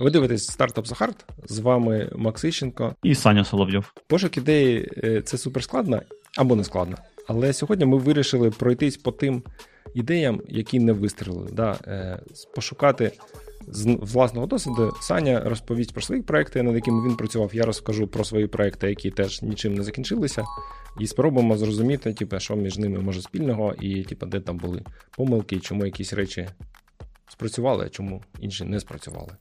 Ви дивитесь Startup is Hard. З вами Макс Іщенко. І Саня Соловйов. Пошук ідеї е, це супер складно або не складно. Але сьогодні ми вирішили пройтись по тим ідеям, які не вистрілили. Да? Е, пошукати з власного досвіду. Саня розповість про свої проекти, над якими він працював. Я розкажу про свої проекти, які теж нічим не закінчилися. І спробуємо зрозуміти, типу, що між ними може спільного, і типу, де там були помилки, чому якісь речі спрацювали, а чому інші не спрацювали.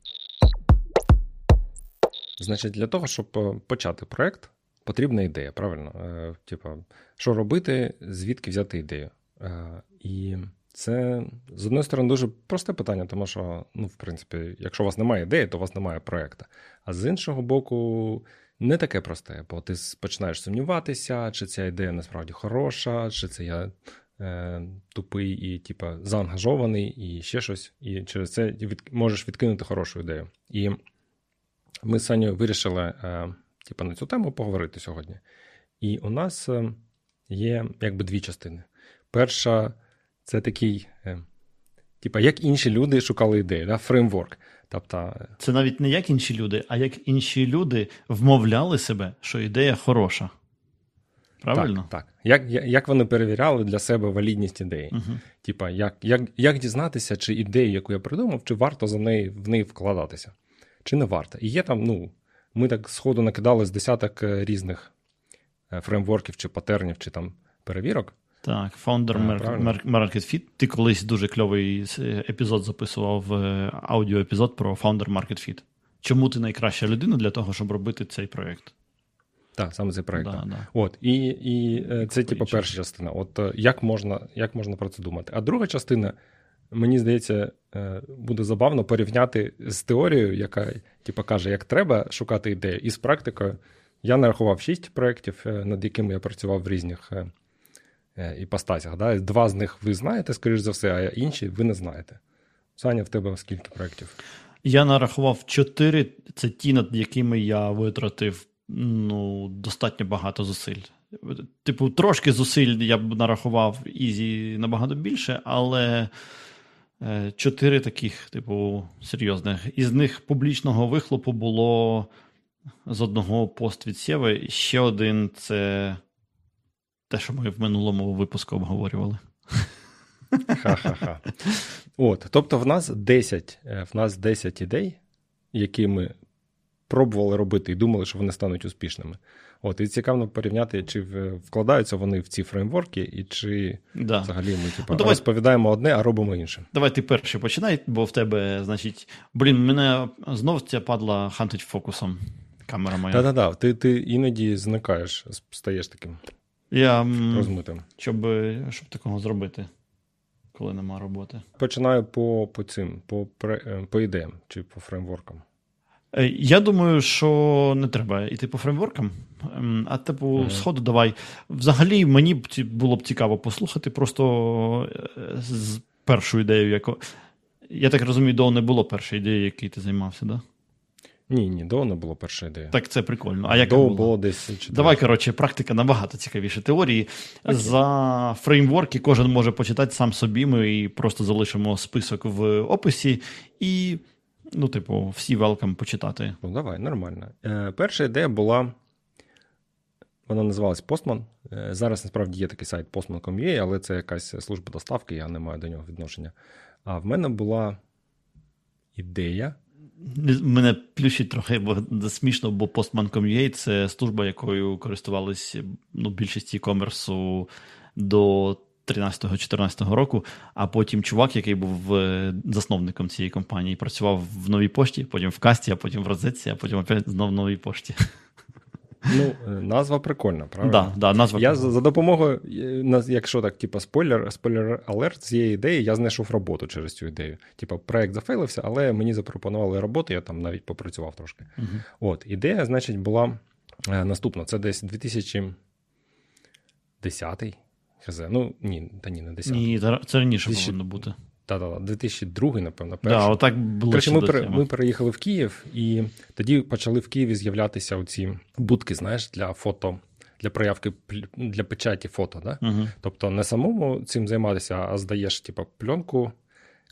Значить, для того, щоб е, почати проект, потрібна ідея, правильно? Е, типа, що робити, звідки взяти ідею. Е, і це з однієї сторони дуже просте питання, тому що, ну, в принципі, якщо у вас немає ідеї, то у вас немає проекту. А з іншого боку, не таке просте, бо ти починаєш сумніватися, чи ця ідея насправді хороша, чи це я е, тупий і, типа, заангажований, і ще щось. І через це від, можеш відкинути хорошу ідею. І ми з Саню вирішили е, типу, на цю тему поговорити сьогодні. І у нас е, є якби дві частини. Перша це такий, е, типу, як інші люди шукали ідеї, да? фреймворк. Тобто... Це навіть не як інші люди, а як інші люди вмовляли себе, що ідея хороша. Правильно? Так. так. Як як вони перевіряли для себе валідність ідеї? Угу. Типа, як як, як дізнатися, чи ідею, яку я придумав, чи варто за неї в неї вкладатися? Чи не варто. І є там, ну, ми так сходу накидали з десяток е, різних е, фреймворків чи патернів, чи там перевірок. Так, Founder Market Fit. Ти колись дуже кльовий епізод записував, е, аудіоепізод про Founder Market Fit. Чому ти найкраща людина для того, щоб робити цей проєкт? Так, саме цей проєкт. Да, да. От, І і це, типу, перша частина. От як можна як можна про це думати? А друга частина мені здається, е, буде забавно порівняти з теорією, яка типу, каже, як треба шукати ідею, і з практикою. Я нарахував шість проєктів, е, над якими я працював в різних е, іпостасях. Да? Два з них ви знаєте, скоріш за все, а інші ви не знаєте. Саня, в тебе скільки проєктів? Я нарахував чотири. Це ті, над якими я витратив ну, достатньо багато зусиль. Типу, трошки зусиль я б нарахував easy набагато більше, але чотири таких, типу, серйозних. Із них публічного вихлопу було з одного пост від Сєви. Ще один це те, що ми в минулому випуску обговорювали. Ха-ха-ха. От, Тобто, в нас 10 е, в нас 10 ідей, які ми пробували робити і думали, що вони стануть успішними. От, І цікаво порівняти, чи вкладаються вони в ці фреймворки, і чи да. взагалі ми типу, ну, давай... розповідаємо одне, а робимо інше. Давай ти перший починай, бо в тебе, значить, блін, мене знов ця падла хантить фокусом. Камера моя. Так-так-так, ти ти іноді зникаєш, стаєш таким Я, розмитим. Щоб щоб такого зробити, коли нема роботи. Починаю по по цим, по, е, по ідеям чи по фреймворкам. Е, я думаю, що не треба йти по фреймворкам, ем, а типу, mm-hmm. сходу давай. Взагалі, мені б було б цікаво послухати просто е, з першою ідеєю, яко. Я так розумію, до не було першої ідеї, якою ти займався, да? Ні, ні, до не було перша ідея. Так це прикольно. А яка до було? було десь. Давай, коротше, практика набагато цікавіше теорії. Okay. За фреймворки кожен може почитати сам собі. Ми просто залишимо список в описі і. Ну, типу, всі велкам почитати. Ну, давай, нормально. Е, Перша ідея була. Вона називалась Postman. Е, зараз насправді є такий сайт postman.com.ua, але це якась служба доставки, я не маю до нього відношення. А в мене була ідея. Мене плющить трохи бо смішно, бо Postman.com.ua – це служба, якою користувалися ну, більшість e-комерсу до 13-14 року, а потім чувак, який був е, засновником цієї компанії, працював в новій пошті, потім в касті, а потім в розетці, а потім опять знову в новій пошті. Ну, е, назва прикольна, правда? Да, да, назва Я за, за допомогою, е, якщо так, типу, спойлер, спойлер алерт цієї ідеї, я знайшов роботу через цю ідею. Типу, проект зафейлився, але мені запропонували роботу, я там навіть попрацював трошки. Угу. От, ідея, значить, була наступна: це десь 2010 Хз. Ну ні, та ні, не 10. Ні, це раніше 2000... повинно бути. Так, 2002, напевно, перший. Да, отак було Короче, ми, пере, ми переїхали в Київ, і тоді почали в Києві з'являтися оці будки, знаєш, для фото, для проявки для печаті фото. Да? Угу. Тобто не самому цим займатися, а здаєш, типу, пленку,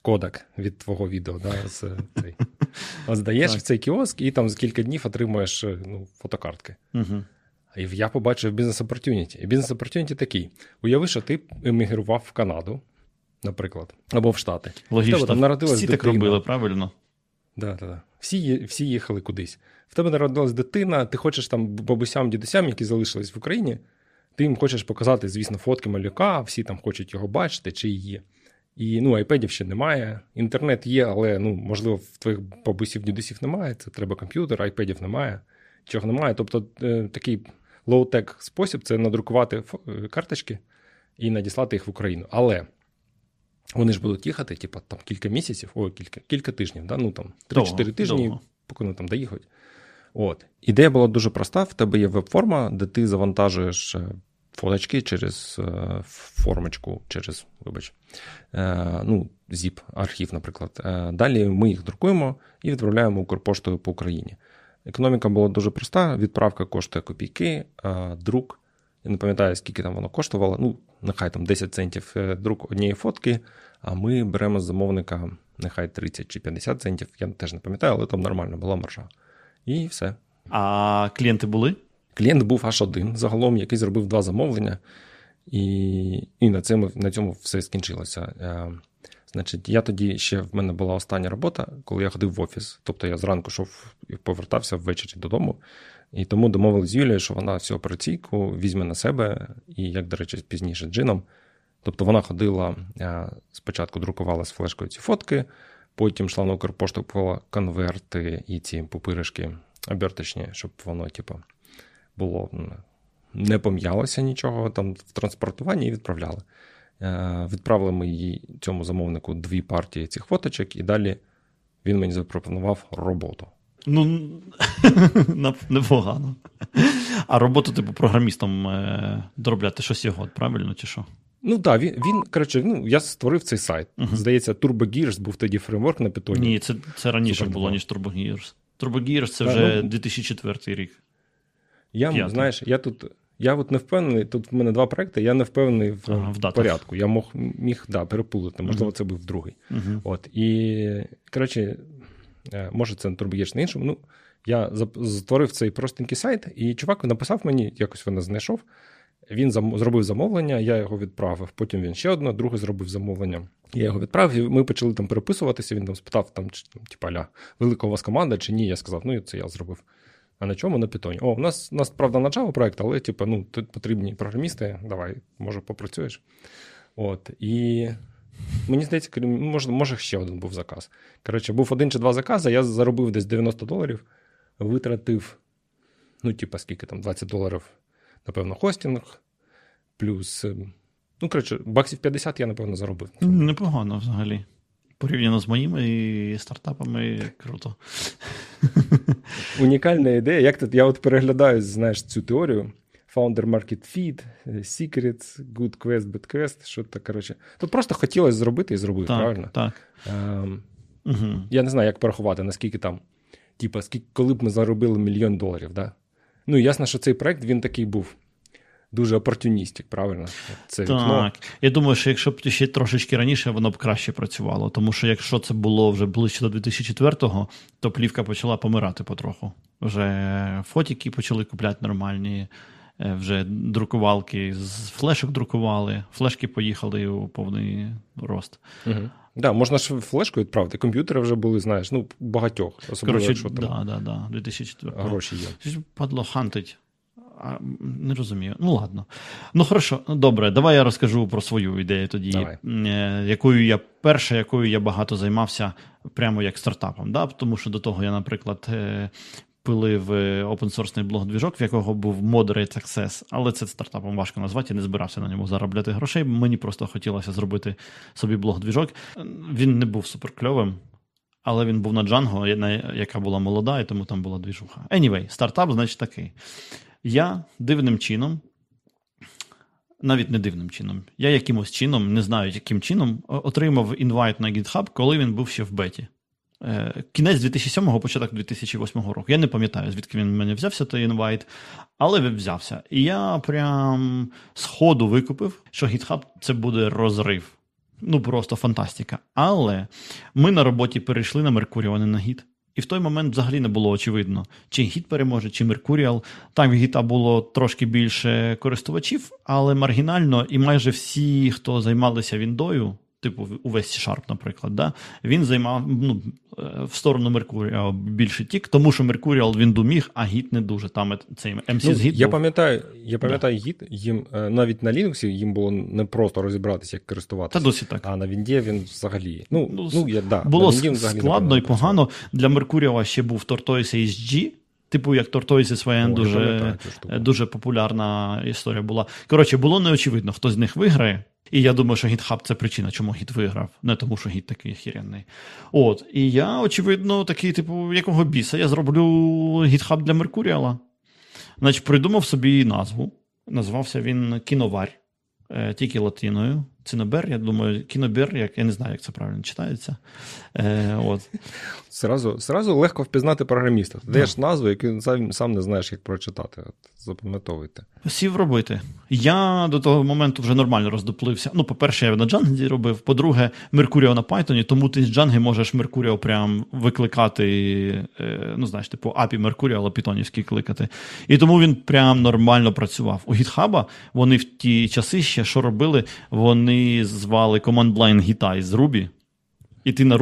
кодек від твого відео. Да, з, цей. Здаєш в цей кіоск і там за кілька днів отримуєш ну, фотокартки. Угу. І я побачив бізнес opportunity. І бізнес opportunity такий: уяви, що ти емігрував в Канаду, наприклад, або в Штати. Логічно. Там народилась Всі дитина. так робили, правильно? Да, да, да. Всі всі їхали кудись. В тебе народилась дитина, ти хочеш там бабусям, дідусям, які залишились в Україні, ти їм хочеш показати, звісно, фотки малюка, всі там хочуть його бачити чи її. І ну, iPad ів ще немає. Інтернет є, але ну, можливо, в твоїх бабусів, дідусів немає. Це треба комп'ютер, iPad ів немає, чого немає. Тобто е, такий low-tech спосіб це надрукувати е, карточки і надіслати їх в Україну. Але вони ж будуть їхати, типу, там кілька місяців, ой, кілька кілька тижнів, да? ну там 3-4 тижні, довго. поки вони там доїхають. От. Ідея була дуже проста: в тебе є веб-форма, де ти завантажуєш е, фоточки через е, формочку, через, вибач, ну, zip архів, наприклад. Далі ми їх друкуємо і відправляємо Укрпоштою по Україні. Економіка була дуже проста: відправка коштує копійки, друк. Я не пам'ятаю, скільки там воно коштувало. Ну, нехай там 10 центів е, друк однієї фотки, а ми беремо з замовника нехай 30 чи 50 центів. Я теж не пам'ятаю, але там нормально була маржа. І все. А клієнти були? Клієнт був аж один загалом, який зробив два замовлення, і і на цьому на цьому все скінчилося. Е, Значить, я тоді ще в мене була остання робота, коли я ходив в офіс. Тобто я зранку йшов і повертався ввечері додому. І тому домовилися з Юлією, що вона всю операційку візьме на себе, і, як, до речі, пізніше джином. Тобто вона ходила, спочатку друкувала з флешкою ці фотки, потім йшла на Укрпошту, купувала конверти і ці пупиришки оберточні, щоб воно, типу, було не пом'ялося нічого там в транспортуванні і відправляли. Е, відправили ми їй цьому замовнику дві партії цих фоточок, і далі він мені запропонував роботу. Ну, непогано. А роботу, типу, програмістом е, доробляти щось його, правильно, чи що? Ну так, він, він коротше, ну, я створив цей сайт. Uh-huh. Здається, TurboGears був тоді фреймворк на Python. Ні, це це раніше Супер було, ніж TurboGears. TurboGears це вже ну, 2004 рік. Я, П'ятий. знаєш, я тут я от не впевнений, тут в мене два проекти, я не впевнений в, ага, в порядку. Я мог, міг да, перепулити, можливо, uh-huh. це був другий. Uh-huh. От, І, коротше, е, може, це турбієш на іншому. Ну, Я створив цей простенький сайт, і чувак написав мені, якось вона знайшов. Він зам... зробив замовлення, я його відправив. Потім він ще одне, друге зробив замовлення. Я його відправив, і ми почали там переписуватися. Він там спитав, там, типа, ля, велика у вас команда чи ні. Я сказав, ну це я зробив. А на чому на питоні? О, у нас, у нас правда, на Java проект, але типу, ну, тут потрібні програмісти. Давай, може, попрацюєш. От. І мені здається, може, може, ще один був заказ. Коротше, був один чи два закази, я заробив десь 90 доларів, витратив, ну, типу, скільки там, 20 доларів, напевно, хостінг, плюс. Ем, ну, коротше, баксів 50 я, напевно, заробив. Непогано взагалі. Порівняно з моїми стартапами, круто. Унікальна ідея. Як тут я от переглядаю, знаєш, цю теорію. Founder Market Feed, Secrets, Good Quest, Bad Quest, що то, коротше. Тут просто хотілося зробити і зробити, так, правильно? Так. Ем, угу. Я не знаю, як порахувати, наскільки там, типа, скільки, коли б ми заробили мільйон доларів. Да? Ну, ясно, що цей проект він такий був дуже опортуністик, правильно? Це Так. Вікно. Я думаю, що якщо б ще трошечки раніше, воно б краще працювало. Тому що якщо це було вже ближче до 2004-го, то плівка почала помирати потроху. Вже фотики почали купляти нормальні. Е, вже друкувалки з флешок друкували, флешки поїхали у повний рост. Угу. Да, можна ж флешку відправити. Комп'ютери вже були, знаєш, ну, багатьох. Особливо, Короче, якщо там да, да, да, 2004 гроші є. Падло хантить а, Не розумію. Ну, ладно. Ну, хорошо, добре, давай я розкажу про свою ідею тоді, давай. Е, якою я перша, якою я багато займався прямо як стартапом. Да? Тому що до того я, наприклад, е, пилив опенсорсний блог-двіжок, в якого був Moderate Access, але це стартапом важко назвати, я не збирався на ньому заробляти грошей. Мені просто хотілося зробити собі блог-двіжок. Він не був суперкльовим. Але він був на Django, яка була молода, і тому там була двіжуха. Anyway, стартап, значить, такий. Я дивним чином, навіть не дивним чином, я якимось чином, не знаю, яким чином, отримав інвайт на GitHub, коли він був ще в беті. Е, кінець 2007-го, початок 2008 року. Я не пам'ятаю, звідки він в мене взявся той інвайт, але взявся. І я прям з викупив, що GitHub це буде розрив. Ну, просто фантастика. Але ми на роботі перейшли на Mercurial, а не на Git. І в той момент взагалі не було очевидно, чи гіт переможе, чи Меркуріал. Так, в гіта було трошки більше користувачів, але маргінально, і майже всі, хто займалися Віндою, типу увесь C-Sharp, наприклад, да, він займав ну, е, в сторону Mercurial більше тік, тому що Mercurial він доміг, а гіт не дуже. Там цей MC Ну, я був. пам'ятаю, я пам'ятаю гід, їм е, навіть на Linux їм було не просто розібратися, як користуватися. Та досі так. А на Вінді він взагалі. Ну, Ну, ну, я, да, Було на він взагалі складно і погано. Для Mercurial ще був Tortoise SG. Типу, як Tortoise О, дуже, дуже популярна історія була. Коротше, було неочевидно, хто з них виграє. І я думаю, що GitHub це причина, чому гід виграв, не тому, що гід такий хіренний. От. І я, очевидно, такий, типу, якого біса, я зроблю GitHub для Меркуріала. Значить, придумав собі назву. Назвався він Кіноварь, е, тільки латиною. Цинобер, я думаю, кінобер, як я не знаю, як це правильно читається. Е, от. Сразу, сразу легко впізнати програміста. Ти даєш назву, яку сам, сам не знаєш, як прочитати. От, запам'ятовуйте. Сів робити. Я до того моменту вже нормально роздуплився. Ну, по-перше, я на Django робив. По-друге, Mercurial на Python, тому ти з Django можеш Mercurial прям викликати, е, ну, знаєш, типу API Mercurial питонівський кликати. І тому він прям нормально працював. У GitHub вони в ті часи ще що робили? Вони звали command line гіта із Ruby. І ти на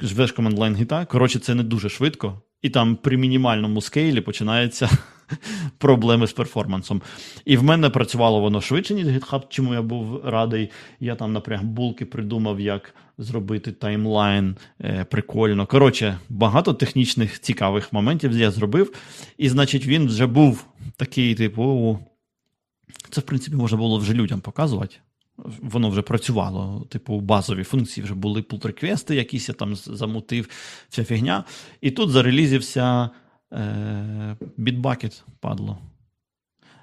живеш command line гіта. Коротше, це не дуже швидко. І там при мінімальному скейлі починаються проблеми з перформансом. І в мене працювало воно швидше, ніж GitHub, чому я був радий. Я там, наприклад, булки придумав, як зробити таймлайн е, прикольно. Коротше, багато технічних цікавих моментів я зробив. І, значить, він вже був такий, типу, це, в принципі, можна було вже людям показувати. Воно вже працювало, типу, базові функції вже були pull-реквести, якісь я там замутив, вся фігня. І тут зарелізився е, Bitbucket, падло.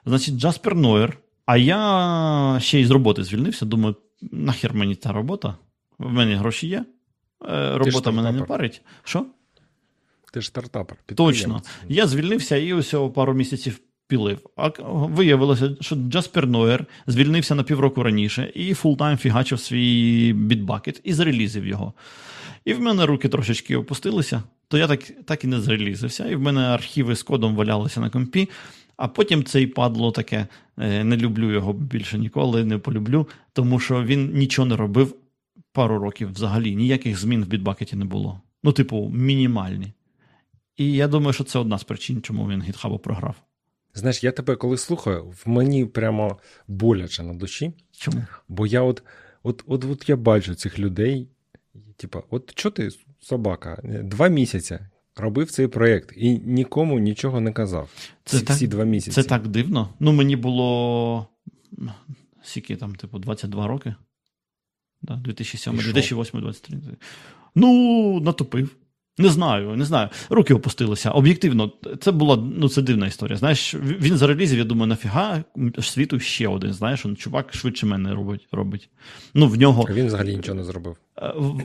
Значить, Jasper Noir. А я ще й з роботи звільнився. Думаю, нахер мені та робота? В мене гроші є. Е, робота мене не парить. Що? Ти ж стартапер. Точно. Я звільнився і ось пару місяців пілив. А виявилося, що Джаспер Нойер звільнився на півроку раніше і full-time фігачив свій Bitbucket і зрелізив його. І в мене руки трошечки опустилися, то я так, так і не зрелізився. І в мене архіви з кодом валялися на компі. А потім цей падло таке, е, не люблю його більше ніколи, не полюблю, тому що він нічого не робив пару років взагалі. Ніяких змін в бітбакеті не було. Ну, типу, мінімальні. І я думаю, що це одна з причин, чому він гітхабу програв. Знаєш, я тебе коли слухаю, в мені прямо боляче на душі, Чому? бо я от, от, от, от я бачу цих людей. Типа, от що ти, собака, два місяці робив цей проєкт і нікому нічого не казав. Це Ці так- всі два місяці. Це так дивно. Ну, мені було скільки там, типу, 22 роки. Да, 2007, І 2008, 23. Ну, натопив. Не знаю, не знаю. Руки опустилися. Об'єктивно, це була ну, це дивна історія. Знаєш, він зарелізів, я думаю, нафіга світу ще один. Знаєш, он, чувак швидше мене робить. робить. Ну, в нього він взагалі нічого не зробив. Е, в,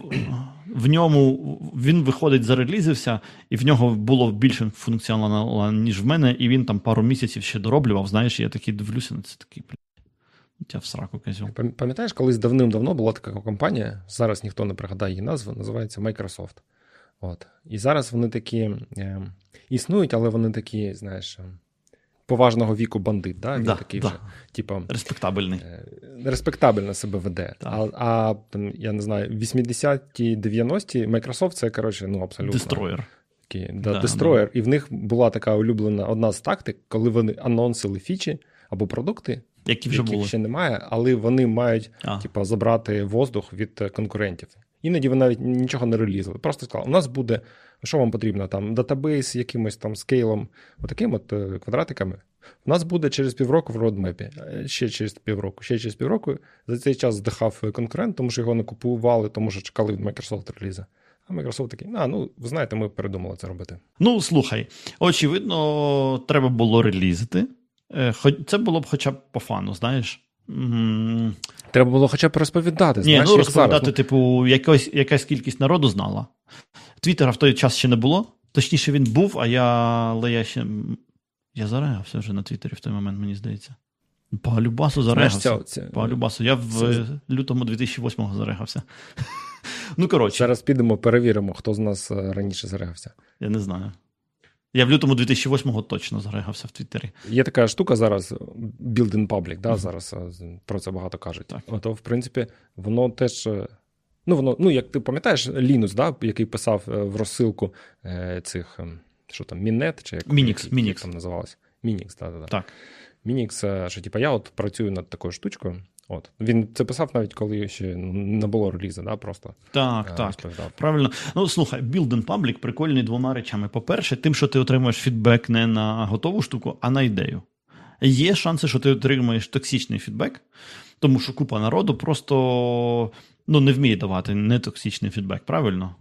в ньому він виходить, зарелізився, і в нього було більше функціоналу, ніж в мене, і він там пару місяців ще дороблював. Знаєш, я такий дивлюся на це такий, блядь, в сраку козьол. Пам'ятаєш, колись давним-давно була така компанія, зараз ніхто не пригадає її назву, називається Microsoft. От. І зараз вони такі е, існують, але вони такі, знаєш, е, поважного віку бандит. Да? Він Да, такий да. вже, типу, Респектабельний. е, респектабельно себе веде. Так. А, а там, я не знаю, 80-ті, 90-ті Microsoft це, коротше, ну, абсолютно. Дестроєр. Такі, да, Да, Destroyer. І в них була така улюблена одна з тактик, коли вони анонсили фічі або продукти, Які вже яких були. ще немає, але вони мають А. типа, забрати воздух від е, конкурентів. Іноді вони навіть нічого не релізили. Просто сказали, у нас буде, що вам потрібно, там database якимось там scale ом, отаким от е, квадратиками. У нас буде через півроку в roadmap і, ще через півроку, ще через півроку. За цей час здихав е, конкурент, тому що його не купували, тому що чекали від Microsoft реліза. А Microsoft такий, а, ну, ви знаєте, ми передумали це робити. Ну, слухай, очевидно, треба було релізити. Е, Це було б хоча б по фану, знаєш. Треба було хоча б розповідати. Ні, знаєш, ну розповідати, зараз. типу, якась, якась кількість народу знала. Твіттера в той час ще не було. Точніше, він був, а я. Але я ще. Я зарегався вже на Твіттері в той момент, мені здається. По Любасу Ну, зарегався. ця, ця, По Любасу. Я в Це- лютому 2008-го зарегався. Ну, коротше. Зараз підемо, перевіримо, хто з нас е, раніше зарегався. Я не знаю. Я в лютому 2008-го точно зарегався в Твіттері. Є така штука зараз, Build in Public, да, зараз е, про це багато кажуть. Так. Ото, в принципі, воно теж. е, Ну, воно, ну, як ти пам'ятаєш, Linux, да, який писав е, в розсилку е, цих, ем, що там, Мінет, чи як, Minix, як, як там називалося? Мінікс, да, да, да. Так. Мінікс, е, що типу, я от працюю над такою штучкою. От. Він це писав навіть коли ще ну, не було релізу, да, просто Так, е, так. розповідав. Правильно. Ну, слухай, Build in Public прикольний двома речами. По-перше, тим, що ти отримуєш фідбек не на готову штуку, а на ідею. Є шанси, що ти отримаєш токсичний фідбек, тому що купа народу просто ну, не вміє давати нетоксичний фідбек, правильно?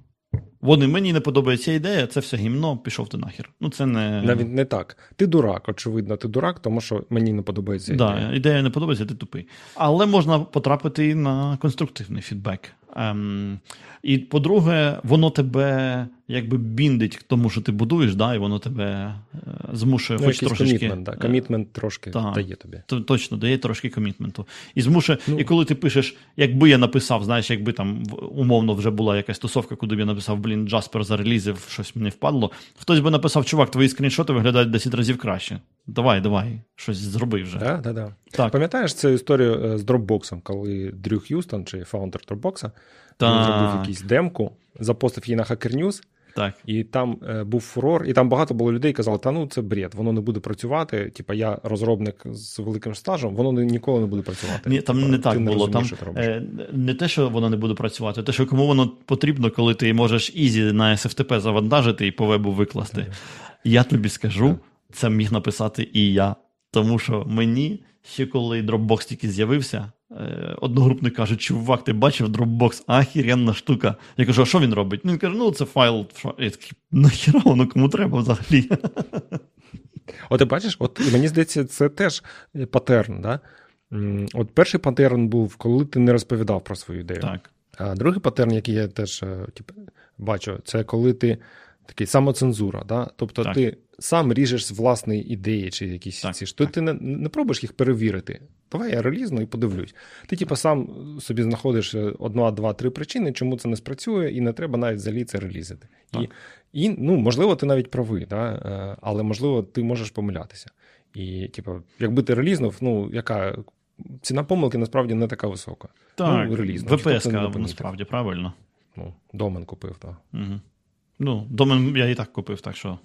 Вони мені не подобається ідея, це все гімно, пішов ти нахер. Ну, це не. Навіть не так. Ти дурак, очевидно, ти дурак, тому що мені не подобається. ідея. Да, ідея. не подобається, ти тупий. Але можна потрапити і на конструктивний фідбек. Ем, і по-друге, воно тебе якби біндить к тому, що ти будуєш, да, і воно тебе е, змушує Ну, хоч трошечки. комітмент, да. е, комітмент трошки так. дає тобі. то- Точно дає трошки комітменту. І змушує, Ну. і коли ти пишеш, якби я написав, знаєш, якби там умовно вже була якась тусовка, куди б я написав, блін, Джаспер зарелізив, щось мені впадло. Хтось би написав, чувак, твої скріншоти виглядають 10 разів краще. Давай, давай, щось зроби вже. Да, да, да. Так. Пам'ятаєш цю історію е, з Dropbox, коли Дрю Х'юстон, чи founder Dropbox, він зробив якусь демку, запостив її на Hacker News, Так. і там е, був фурор, і там багато було людей, казали, та ну це бред, воно не буде працювати. Типа я розробник з великим стажем, воно не- ніколи не буде працювати. Ні, там не ти так було. розумієш, Там е, не те, що воно не буде працювати, а те, що кому воно потрібно, коли ти можеш easy на SFTP завантажити і по вебу викласти. Я тобі скажу, це міг написати і я. Тому що мені, ще коли Dropbox тільки з'явився, одногрупник каже: чувак, ти бачив Dropbox, ахіренна штука. Я кажу, а що він робить? Ну, Він каже, ну це файл. Я такий, нахіра воно кому треба взагалі? От ти бачиш, от мені здається, це теж е, патерн. Да? От перший патерн був, коли ти не розповідав про свою ідею. Так. А другий патерн, який я теж е, типу, бачу, це коли ти такий самоцензура. Да? Тобто Так. ти сам ріжеш з власної ідеї чи якісь Так, ці так. ти не, не пробуєш їх перевірити. Давай я релізну і подивлюсь. Ти, типу, сам собі знаходиш е, одна, два, три причини, чому це не спрацює, і не треба навіть взагалі це релізити. І, Так. і ну, можливо, ти навіть правий, да? е, але можливо, ти можеш помилятися. І, типу, якби ти релізнув, ну, яка ціна помилки насправді не така висока. Так, Ну, реліз, ну, ВПС це насправді правильно. Ну, домен купив, так. Угу. Ну, домен я і так купив, так що.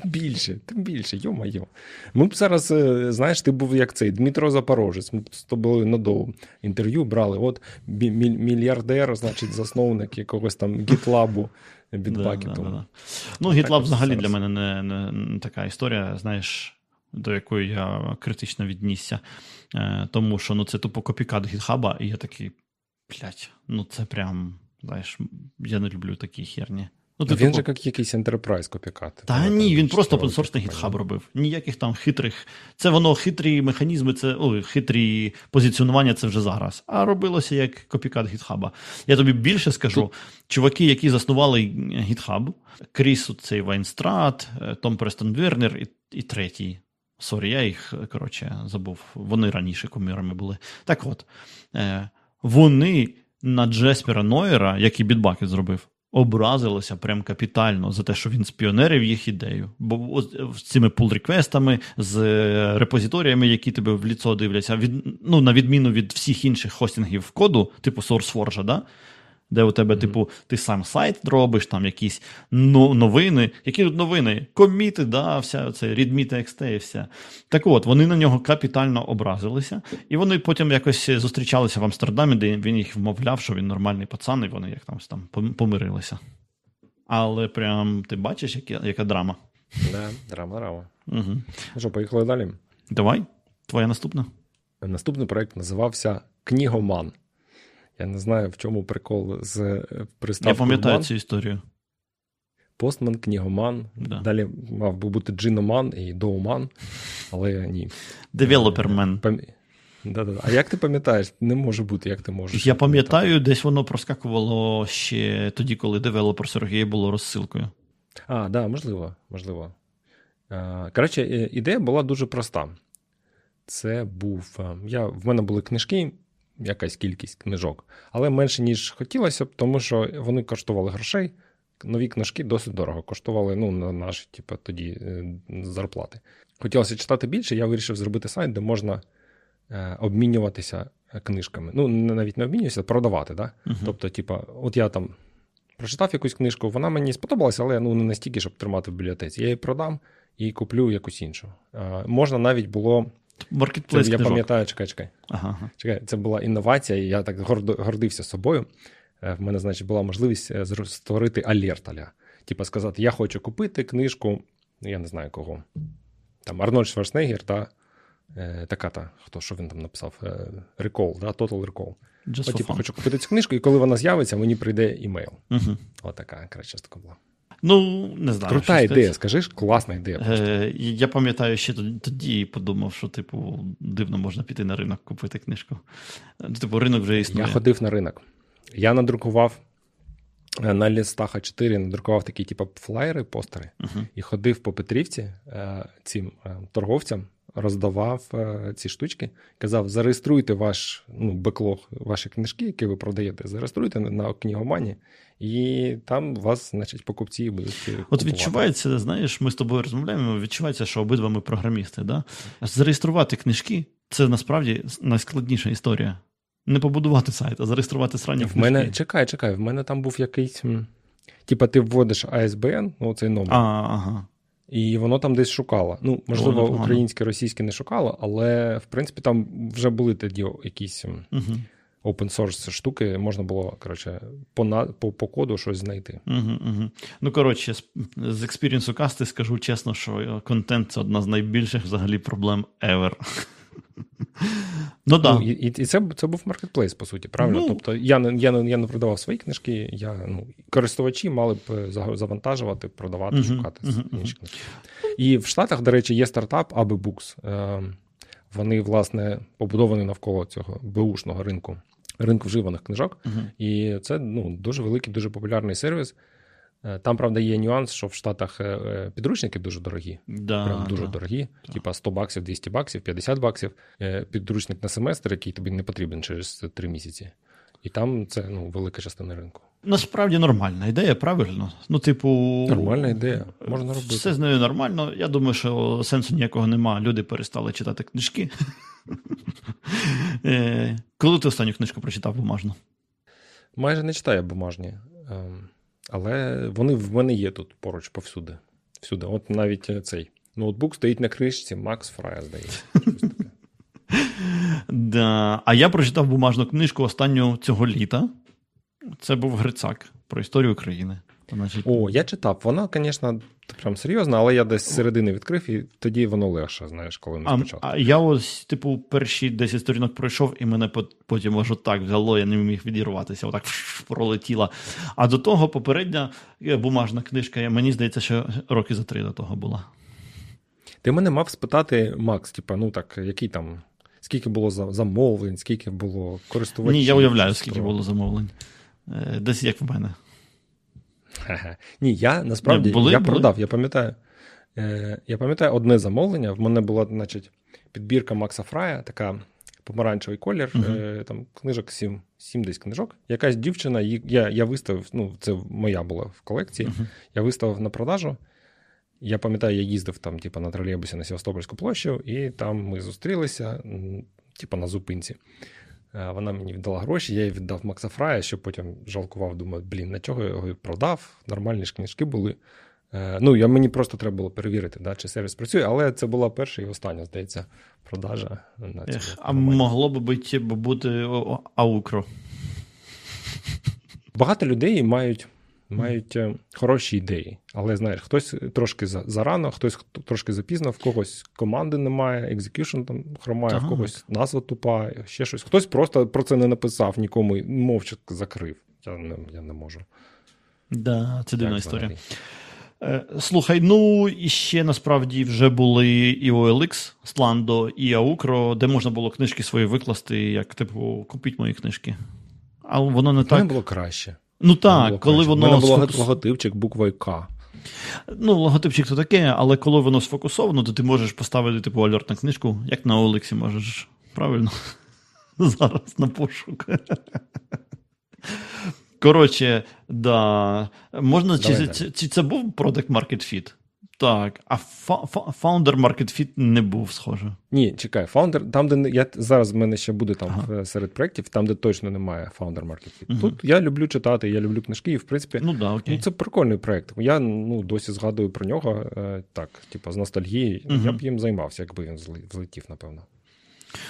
Тим більше, тим більше, йо-майо. Ми б зараз, е, знаєш, ти був як цей Дмитро Запорожець. Ми б з тобою на доу інтерв'ю брали. От мільярдер, значить, засновник якогось там гітлабу бітбакету. Да, да, да. Ну, ось взагалі зараз. для мене не, не, не така історія, знаєш, до якої я критично віднісся. Е, тому що ну, це тупо копікат гітхаба, і я такий, блядь, ну це прям, знаєш, я не люблю такі херні. Ну, ти Він тупо- же як якийсь enterprise копікат. Та ні, там він просто таке, GitHub робив. Ніяких там хитрих. Це воно хитрі механізми, це ой, хитрі позиціонування це вже зараз. А робилося як копікат GitHub. Я тобі більше скажу: чуваки, які заснували GitHub, Кріс, цей Ванстрат, е, Том Престон Вернер і, і третій. Sorry, я їх, коротше, забув. Вони раніше кумірами були. Так от, е, вони на Джеспера Нойера, який Bitbucket зробив, образилися прям капітально за те, що він спіонерив їх ідею. Бо з цими pull-request ами, з е, репозиторіями, які тебе в ліцо дивляться, від, ну, на відміну від всіх інших хостингів коду, типу SourceForge, да? Де у тебе, типу, ти сам сайт робиш, там якісь новини. Які тут новини? Коміти, да, вся це readme TXT і все. Так от, вони на нього капітально образилися, і вони потім якось зустрічалися в Амстердамі, де він їх вмовляв, що він нормальний пацан, і вони як там, там помирилися. Але прям ти бачиш, яка, яка драма. Да, драма, драма. Угу. Ну що, поїхали далі. Давай, твоя наступна. Наступний проект називався Кнігоман. Я не знаю, в чому прикол з е, Я пам'ятаю цю історію. Постман, кнігоман. Да. Далі мав би бути джиноман і доуман, але ні. Девелопермен. Пам... Да-да-да. А як ти пам'ятаєш? Не може бути, як ти можеш. Я пам'ятаю, десь воно проскакувало ще тоді, коли developers.org.ua було розсилкою. А, да, можливо, можливо. Коротше, е, ідея була дуже проста. Це був. е, Я, в мене були книжки якась кількість книжок. Але менше, ніж хотілося б, тому що вони коштували грошей. Нові книжки досить дорого коштували ну, на наші типу, тоді е, зарплати. Хотілося читати більше, я вирішив зробити сайт, де можна е, обмінюватися книжками. Ну, навіть не обмінюватися, а продавати. Да? Uh-huh. Тобто, типу, от я там прочитав якусь книжку, вона мені сподобалася, але ну, не настільки, щоб тримати в бібліотеці. Я її продам і куплю якусь іншу. Е, можна навіть було. Маркетплейс Я пам'ятаю, чекай, чекай. Ага. чекай. Це була інновація, і я так гордився собою. Е, в мене, значить, була можливість е, створити alert а-ля. Типа сказати, я хочу купити книжку, ну я не знаю кого. Там Арнольд Шварценеггер та е, така та, хто що він там написав? Recall, да, Total Recall. Just От, типу, хочу купити цю книжку, і коли вона з'явиться, мені прийде імейл. Uh-huh. Отака краще була. Ну, не знаю. Крута ідея, скажи, класна ідея. Е, Я пам'ятаю, ще тоді подумав, що, типу, дивно можна піти на ринок купити книжку. Типу, ринок вже існує. Я ходив на ринок. Я надрукував е, на лістах А4 надрукував такі, типу, флаєри, постери, uh-huh. і ходив по Петрівці е, цим е, торговцям, роздавав ці штучки, казав: зареєструйте ваш ну, беклог, ваші книжки, які ви продаєте, зареєструйте на книгомані, і там вас, значить, покупці будуть. Купувати. От відчувається, знаєш, ми з тобою розмовляємо. Відчувається, що обидва ми програмісти. Да? Зареєструвати книжки це насправді найскладніша історія. Не побудувати сайт, а зареєструвати срані в мене. Чекай, чекай, в мене там був якийсь. Типа, ти вводиш ASBN, ну цей номер. А, ага. І воно там десь шукало. Ну, можливо, О, українське, російське не шукало, але в принципі там вже були тоді якісь угу. open source штуки, можна було коротше, по по, по коду щось знайти. Угу, угу. Ну, коротше, з, з experience 'у Касти скажу чесно, що контент це одна з найбільших взагалі проблем ever. Ну, да. Ну, І і це це був маркетплейс, по суті, правильно? Ну, тобто я не я, я не продавав свої книжки, я, ну, користувачі мали б завантажувати, продавати, uh-huh, шукати uh-huh, інші книжки. І в Штатах, до речі, є стартап Abe Books. Вони, власне, побудовані навколо цього беушного ринку, ринку вживаних книжок. І це ну, дуже великий, дуже популярний сервіс. Е, там, правда, є нюанс, що в Штатах е, е, підручники дуже дорогі. Да, Прям дуже да. дорогі. Да. Типа 100 баксів, 200 баксів, 50 баксів. Підручник на семестр, який тобі не потрібен через 3 місяці. І там це ну, велика частина ринку. Насправді нормальна ідея, правильно? Ну, типу, нормальна ідея. Можна робити. Все з нею нормально. Я думаю, що сенсу ніякого нема. Люди перестали читати книжки. Коли ти останню книжку прочитав бумажну? Майже не читаю бумажні. Але вони в мене є тут поруч повсюди. Всюди. От навіть е, цей ноутбук стоїть на кришці, Макс Фрая, здається. Да. А я прочитав бумажну книжку останнього цього літа. Це був Грицак про історію України. Значить... О, я читав. Вона, звісно, прям серйозна, але я десь з середини відкрив, і тоді воно легше, знаєш, коли не спочатку. А я ось, типу, перші 10 сторінок пройшов, і мене потім аж отак взяло, я не міг відірватися, отак пролетіла. А до того попередня е, бумажна книжка, мені здається, що роки за три до того була. Ти мене мав спитати, Макс, типу, ну так, який там, скільки було замовлень, скільки було користувачів? Ні, я уявляю, скільки було замовлень. Е, десь як в мене. Ні, я насправді були, я продав, я пам'ятаю. Е, Я пам'ятаю одне замовлення. В мене була, значить, підбірка Макса Фрая, така помаранчевий колір, uh-huh. е, там книжок 7, 7 десь книжок. Якась дівчина, я я виставив, ну, це моя була в колекції, uh-huh. я виставив на продажу. Я пам'ятаю, я їздив там, типу, на тролейбусі на Севастопольську площу, і там ми зустрілися, типу, на зупинці. Е, вона мені віддала гроші, я їй віддав Макса Фрая, що потім жалкував, думаю, блін, на чого я його продав, нормальні ж книжки були. Е, ну, я, мені просто треба було перевірити, да, чи сервіс працює, але це була перша і остання, здається, продажа. на цьому. А могло б бути, бути Aukro. Багато людей мають мають е, хороші ідеї. Але знаєш, хтось трошки зарано, хтось трошки запізно, в когось команди немає, execution там хромає, ага. в когось назва тупа, ще щось. Хтось просто про це не написав нікому, мовчок закрив. Я не я не можу. Да, Це дивна історія. Е, слухай, ну і ще насправді вже були і OLX, Slando, і Aukro, де можна було книжки свої викласти, як типу, купіть мої книжки. А воно не так. було краще. Ну так, коли воно. У мене було сфокус... логотипчик буквою К. Ну, логотипчик то таке, але коли воно сфокусовано, то ти можеш поставити типу альорт на книжку, як на Олексі можеш. Правильно? зараз на пошук. Коротше, да. Можна, чи, чи, чи це був Product Market Fit? Так, а Founder Market Fit не був, схоже. Ні, чекай, Founder, там, де я зараз в мене ще буде там ага. серед проєктів, там, де точно немає Founder Market Fit. Угу. Тут я люблю читати, я люблю книжки, і в принципі, ну, да, окей. ну це прикольний проєкт. Я ну, досі згадую про нього е, так, типу, з ностальгії. Угу. Я б їм займався, якби він злетів, напевно.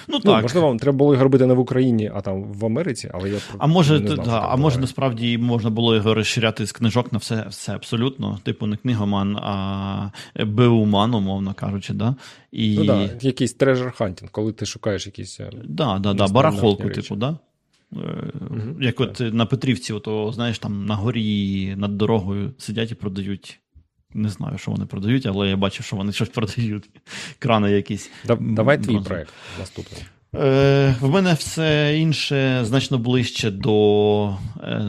Ну, ну так. Можливо, треба було його робити не в Україні, а там в Америці, але я А може, не знав, да, а може насправді можна було його розширяти з книжок на все все абсолютно. Типу, не книгоман, а беуман, умовно кажучи. да? І... Ну да, якийсь treasure hunting, коли ти шукаєш якісь. Е, да, да, да, барахолку, типу, да? Угу, Як от на Петрівці, ото, знаєш, там на горі над дорогою сидять і продають не знаю, що вони продають, але я бачив, що вони щось продають. Крани якісь. Давай твій проект наступний. Е, В мене все інше значно ближче до е,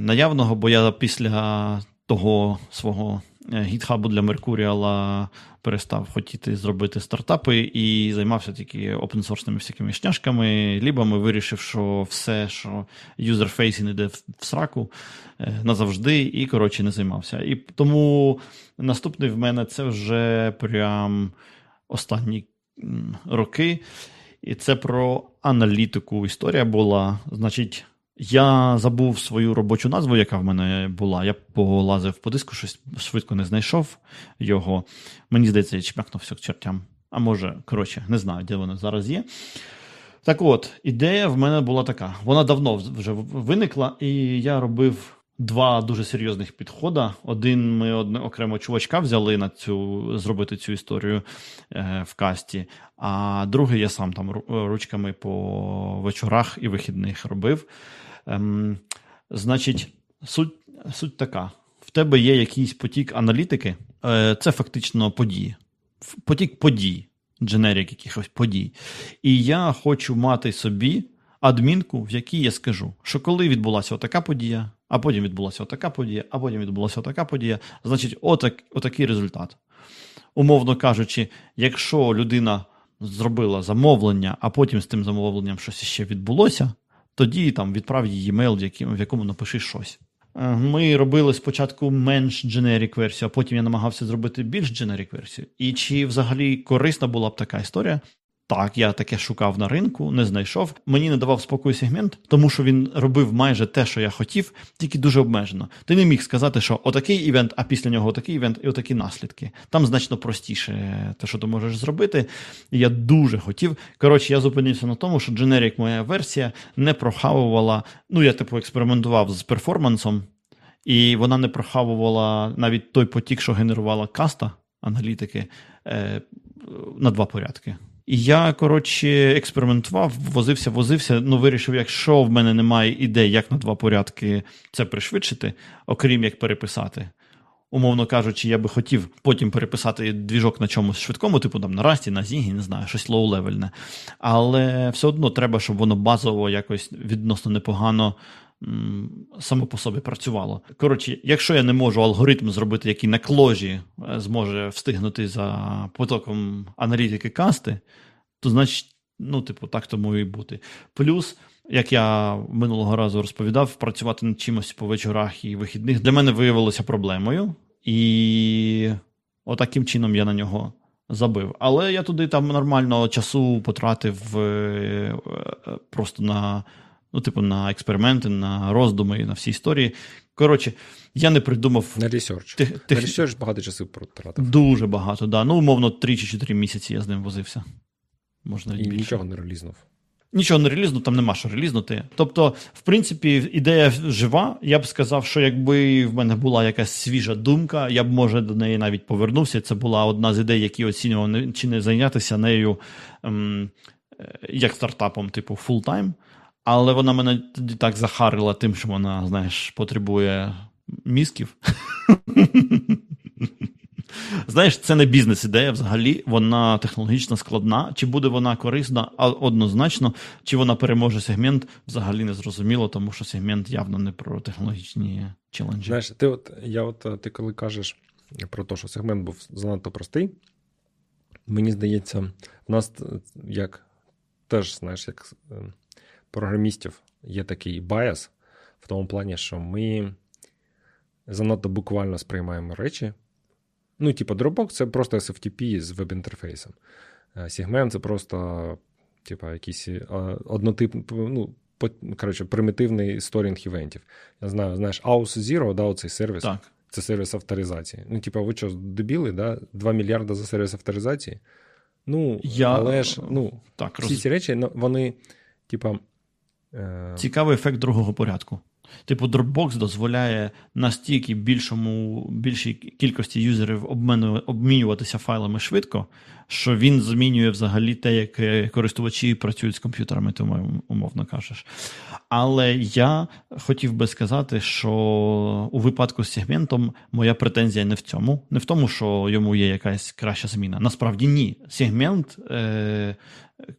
наявного, бо я після того свого Е, GitHub 'у для Mercurial 'а перестав хотіти зробити стартапи і займався тільки опенсорсними всякими шняшками, лібами, вирішив, що все, що user-facing іде в сраку е, назавжди, і, коротше, не займався. І тому наступний в мене це вже прям останні роки. І це про аналітику. Історія була. Значить, я забув свою робочу назву, яка в мене була. Я полазив по диску, щось швидко не знайшов його. Мені здається, я чмякнувся к чертям. А може, коротше, не знаю, де вона зараз є. Так от, ідея в мене була така. Вона давно вже виникла, і я робив два дуже серйозних підходи. Один ми одне, окремо чувачка взяли на цю зробити цю історію е, в касті, а другий я сам там ручками по вечорах і вихідних робив. Ем, Значить, суть суть така: в тебе є якийсь потік аналітики, е, це фактично події. Потік подій, дженерік якихось подій. І я хочу мати собі адмінку, в якій я скажу, що коли відбулася отака подія, а потім відбулася отака подія, а потім відбулася отака подія, значить, отак, отакий результат. Умовно кажучи, якщо людина зробила замовлення, а потім з тим замовленням щось ще відбулося тоді там відправ їй емейл, в якому, напиши щось. Е, ми робили спочатку менш generic версію, а потім я намагався зробити більш generic версію. І чи взагалі корисна була б така історія? Так, я таке шукав на ринку, не знайшов. Мені не давав спокою сегмент, тому що він робив майже те, що я хотів, тільки дуже обмежено. Ти не міг сказати, що отакий івент, а після нього отакий івент і отакі наслідки. Там значно простіше те, що ти можеш зробити. І я дуже хотів. Коротше, я зупинився на тому, що Generic моя версія не прохавувала. Ну, я типу експериментував з перформансом, і вона не прохавувала навіть той потік, що генерувала каста аналітики, е, на два порядки. І я, коротше, експериментував, возився, возився. Ну, вирішив, якщо в мене немає ідей, як на два порядки це пришвидшити, окрім як переписати. Умовно кажучи, я би хотів потім переписати двіжок на чомусь швидкому, типу там на Расті, на Зігі, не знаю, щось low-level 'не. Але все одно треба, щоб воно базово якось відносно непогано само по собі працювало. Коротше, якщо я не можу алгоритм зробити, який на Кложі е, зможе встигнути за потоком аналітики Касти, то значить, ну, типу, так тому і бути. Плюс. Як я минулого разу розповідав, працювати над чимось по вечорах і вихідних для мене виявилося проблемою, і отаким чином я на нього забив. Але я туди там нормально часу потратив е, е, просто на ну, типу, на експерименти, на роздуми, на всі історії. Коротше, я не придумав. На research. Тех... На research багато часу потратив. Дуже багато, так. Да. Ну, умовно, 3 чи 4 місяці я з ним возився. Можна І більше. нічого не релізнув. Нічого не релізнув, там нема що релізнути. Тобто, в принципі, ідея жива. Я б сказав, що якби в мене була якась свіжа думка, я б, може, до неї навіть повернувся. Це була одна з ідей, які оцінював, чи не зайнятися нею ем, е, як стартапом, типу, full-time. Але вона мене тоді так захарила тим, що вона, знаєш, потребує мізків. Знаєш, це не бізнес-ідея взагалі, вона технологічно складна. Чи буде вона корисна однозначно, чи вона переможе сегмент, взагалі не зрозуміло, тому що сегмент явно не про технологічні челенджі. Знаєш, ти от я от ти коли кажеш про те, що сегмент був занадто простий, мені здається, в нас як теж, знаєш, як програмістів є такий bias в тому плані, що ми занадто буквально сприймаємо речі. Ну, типу, Dropbox це просто SFTP з веб-інтерфейсом. Segment це просто, типу, якийсь однотип, ну, коротше, примітивний сторінг івентів. Я знаю, знаєш, Aus Zero, да, оцей сервіс. Так. Це сервіс авторизації. Ну, типу, ви що, дебіли, да? 2 мільярди за сервіс авторизації? Ну, Я... але ж ну, так, всі роз... ці речі, вони, типа. Е... Цікавий ефект другого порядку. Типу, Dropbox дозволяє настільки більшому, більшій кількості юзерів обмінюватися файлами швидко, що він змінює взагалі те, як користувачі працюють з комп'ютерами, ти умовно кажеш. Але я хотів би сказати, що у випадку з сегментом моя претензія не в цьому, не в тому, що йому є якась краща зміна. Насправді ні. Сегмент, е,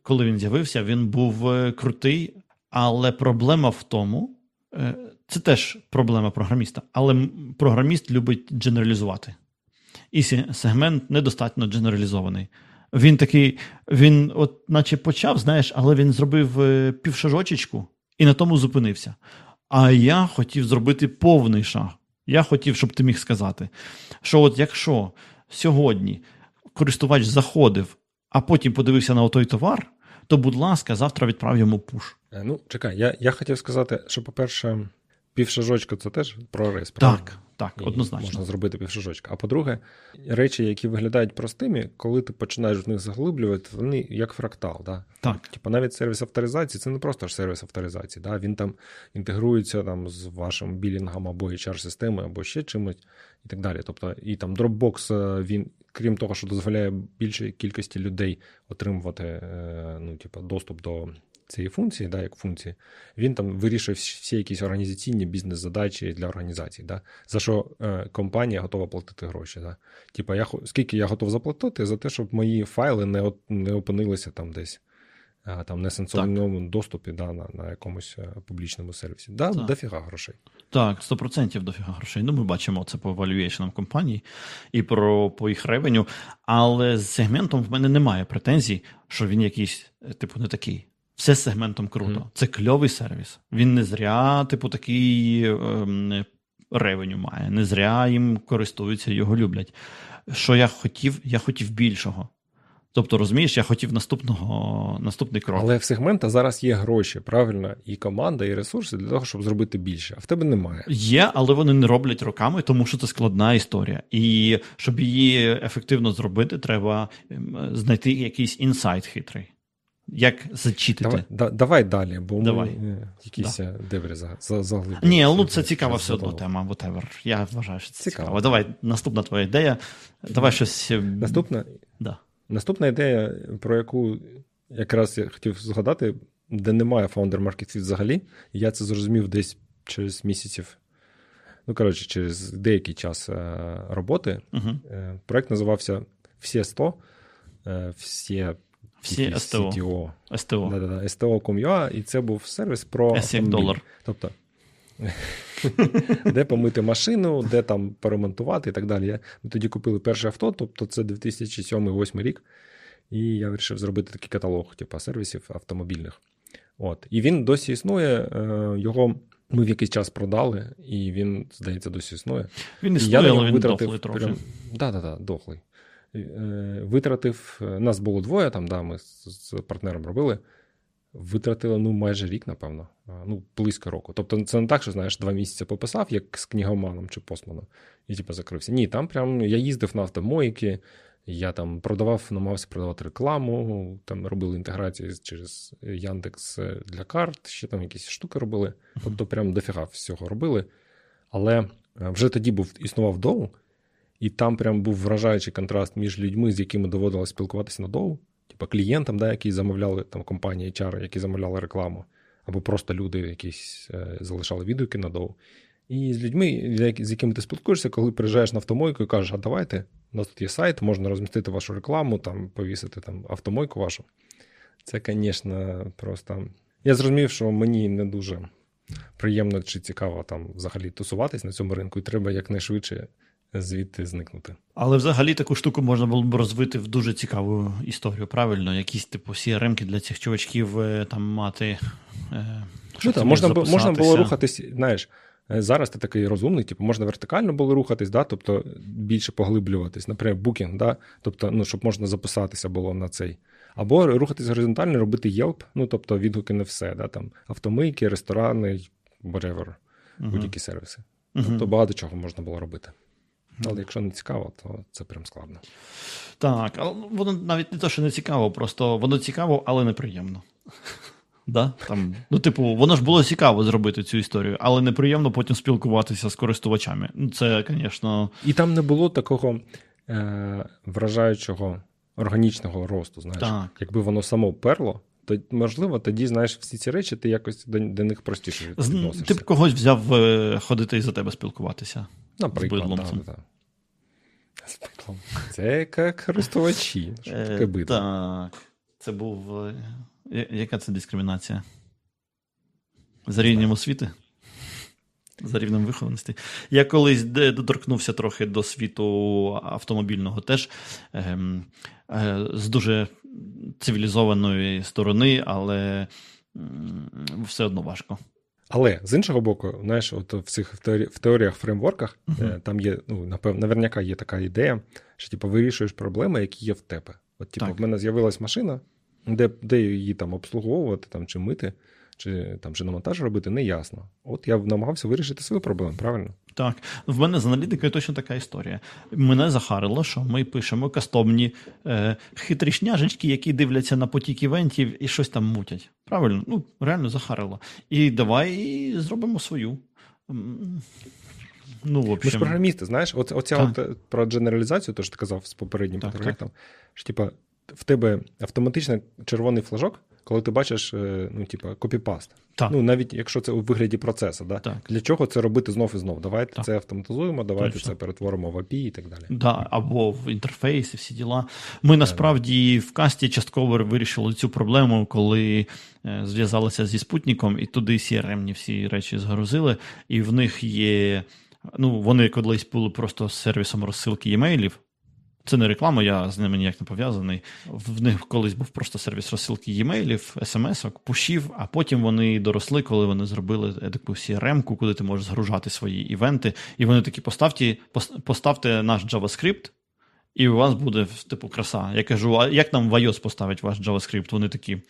коли він з'явився, він був е, крутий, але проблема в тому. Е, це теж проблема програміста, але програміст любить дженералізувати. І сегмент недостатньо дженералізований. Він такий, він, от, наче почав, знаєш, але він зробив е, півшажочечку і на тому зупинився. А я хотів зробити повний шаг. Я хотів, щоб ти міг сказати, що от якщо сьогодні користувач заходив, а потім подивився на той товар, то, будь ласка, завтра відправ йому пуш. Е, ну, чекай, я я хотів сказати, що, по-перше, півшажочка це теж прогрес. Так, так, однозначно. Можна зробити півшажочка. А по-друге, речі, які виглядають простими, коли ти починаєш в них заглиблювати, вони як фрактал. Да? Так. Типу навіть сервіс авторизації це не просто ж сервіс авторизації. Да? Він там інтегрується там, з вашим білінгом або HR-системою, або ще чимось і так далі. Тобто, і там Dropbox, е, він, крім того, що дозволяє більшій кількості людей отримувати е, ну, типу, доступ до цієї функції, да, як функції, він там вирішує всі якісь організаційні бізнес-задачі для організації, да, за що е, компанія готова платити гроші. Да. Типа, я скільки я готов заплатити за те, щоб мої файли не не опинилися там десь. Там несенсорному доступі да, на на якомусь е, публічному сервісі. Да, так. Дофіга грошей. Так, 100% дофіга грошей. Ну, ми бачимо це по валюєшнам компаній і про по їх ревеню. Але з сегментом в мене немає претензій, що він якийсь, е, типу, не такий. Все з сегментом круто. Mm. Це кльовий сервіс. Він не зря, типу, такий ем, ревеню має. Не зря їм користуються, його люблять. Що я хотів? Я хотів більшого. Тобто, розумієш, я хотів наступного наступний крок. Але в сегмента зараз є гроші, правильно, і команда, і ресурси для того, щоб зробити більше. А в тебе немає. Є, але вони не роблять роками, тому що це складна історія. І щоб її ефективно зробити, треба ем, знайти якийсь інсайт хитрий. Як зачитати? Давай давай далі, бо давай. ми е, якісь да. Е, дебрі заглибили. Ні, ну це цікава все одно тема, whatever. Я вважаю, що це цікаво. цікаво. Давай, наступна твоя ідея. Давай щось. Е, наступна да. Наступна ідея, про яку якраз я хотів згадати, де немає Founder Market Fit взагалі. Я це зрозумів десь через місяців. Ну, коротше, через деякий час роботи. uh Проект називався Всі 100. Всі всі СТО. CTO. СТО. Да-да-да, STO.com.ua, і це був сервіс про S долар. Тобто, де помити машину, де там поремонтувати і так далі. Ми тоді купили перше авто, тобто це 2007-2008 рік. І я вирішив зробити такий каталог, типу, сервісів автомобільних. От. І він досі існує. Е, його ми в якийсь час продали, і він, здається, досі існує. Він існує, але він дохлий трохи. Так, так, так, дохлий. Е, витратив. Е, нас було двоє, там, да, ми з партнером робили. Витратили ну, майже рік, напевно, ну, близько року. Тобто, це не так, що знаєш, два місяці пописав, як з книгоманом чи посманом, і типу, закрився. Ні, там прям я їздив на автомойки, я там продавав, намагався продавати рекламу, там робили інтеграції через Яндекс для карт, ще там якісь штуки робили. Тобто, прям дофіга всього робили. Але е, вже тоді був існував доу, і там прям був вражаючий контраст між людьми, з якими доводилось спілкуватися на доу, типу клієнтам, да, які замовляли там компанії HR, які замовляли рекламу, або просто люди, якісь е, залишали відгуки на доу. І з людьми, з якими ти спілкуєшся, коли приїжджаєш на автомойку і кажеш, а давайте, у нас тут є сайт, можна розмістити вашу рекламу, там повісити там автомойку вашу. Це, звісно, просто. Я зрозумів, що мені не дуже приємно чи цікаво там взагалі тусуватись на цьому ринку, і треба якнайшвидше звідти зникнути. Але взагалі таку штуку можна було б розвити в дуже цікаву історію, правильно? Якісь типу CRM-ки для цих чувачків е, там мати. Е, ну, так, можна, можна було рухатись, знаєш. Е, зараз ти такий розумний, типу, можна вертикально було рухатись, да, тобто більше поглиблюватись, наприклад, букінг, да, тобто, ну, щоб можна записатися було на цей. Або рухатись горизонтально, робити Yelp, ну тобто відгуки не все, да, там автомийки, ресторани, whatever, uh-huh. будь-які сервіси. Uh-huh. Тобто багато чого можна було робити. Але якщо не цікаво, то це прям складно. Так, але воно навіть не те, що не цікаво, просто воно цікаво, але неприємно. Да? Там, Ну, типу, воно ж було цікаво зробити цю історію, але неприємно потім спілкуватися з користувачами. Ну, Це, звісно. І там не було такого е- вражаючого органічного росту. знаєш. Так. Якби воно само перло, то можливо тоді знаєш всі ці речі, ти якось до, до них простіше відносишся. Ти б когось взяв е, ходити і за тебе спілкуватися. Наприклад, з бидлом. Так, З бидлом. Це як користувачі. Що таке бидло? Так. Це був. Е, яка це дискримінація? За рівнем освіти? За рівнем вихованості. Я колись доторкнувся трохи до світу автомобільного теж ем, е, з дуже цивілізованої сторони, але все одно важко. Але з іншого боку, знаєш, от в цих в теоріях, фреймворках uh-huh. там є, ну, напевно, наверняка є така ідея, що типу, вирішуєш проблеми, які є в тебе. От, типу, в мене з'явилась машина, де де її там обслуговувати там, чи мити, чи там чи на монтаж робити, не ясно. От я намагався вирішити свою проблему, правильно? Так, в мене з аналітикою точно така історія. Мене захарило, що ми пишемо кастомні е, хитрі шняжечки, які дивляться на потік івентів і щось там мутять. Правильно? Ну, реально захарило. І давай зробимо свою. Ну, в общем... Ми ж програмісти, знаєш, оця, оця от е, про дженералізацію, то що ти казав з попереднім проєктом, що типа в тебе автоматично червоний флажок, коли ти бачиш, е, ну, типа, копіпаст. Так. Ну, навіть якщо це у вигляді процесу, да? Так. для чого це робити знов і знов? Давайте так. це автоматизуємо, давайте Точно. це перетворимо в API і так далі. Да, Або в інтерфейс і всі діла. Ми насправді в касті частково вирішили цю проблему, коли е, зв'язалися зі спутником, і туди CRM всі речі згрузили, і в них є. Ну, вони колись були просто сервісом розсилки емейлів. Це не реклама, я з ними ніяк не пов'язаний. В них колись був просто сервіс розсилки e-mailів, смс-ок, пушів, а потім вони доросли, коли вони зробили таку CRM-ку, куди ти можеш згружати свої івенти. І вони такі: поставте, поставте наш JavaScript, і у вас буде типу краса. Я кажу, а як нам в iOS поставить ваш JavaScript? Вони такі.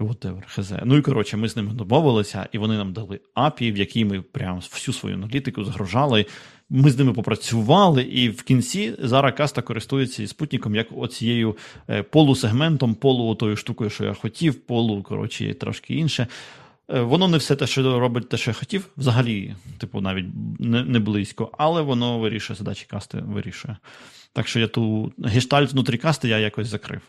Whatever, хз. Ну і коротше, ми з ними домовилися, і вони нам дали API, в якій ми прям всю свою аналітику загружали. Ми з ними попрацювали, і в кінці зараз каста користується і спутником як оцією е, полусегментом, полу тою штукою, що я хотів, полу, коротше, трошки інше. Е, воно не все те, що робить те, що я хотів, взагалі, типу, навіть не, не близько, але воно вирішує задачі касти, вирішує. Так що я ту гештальт внутрі касти я якось закрив.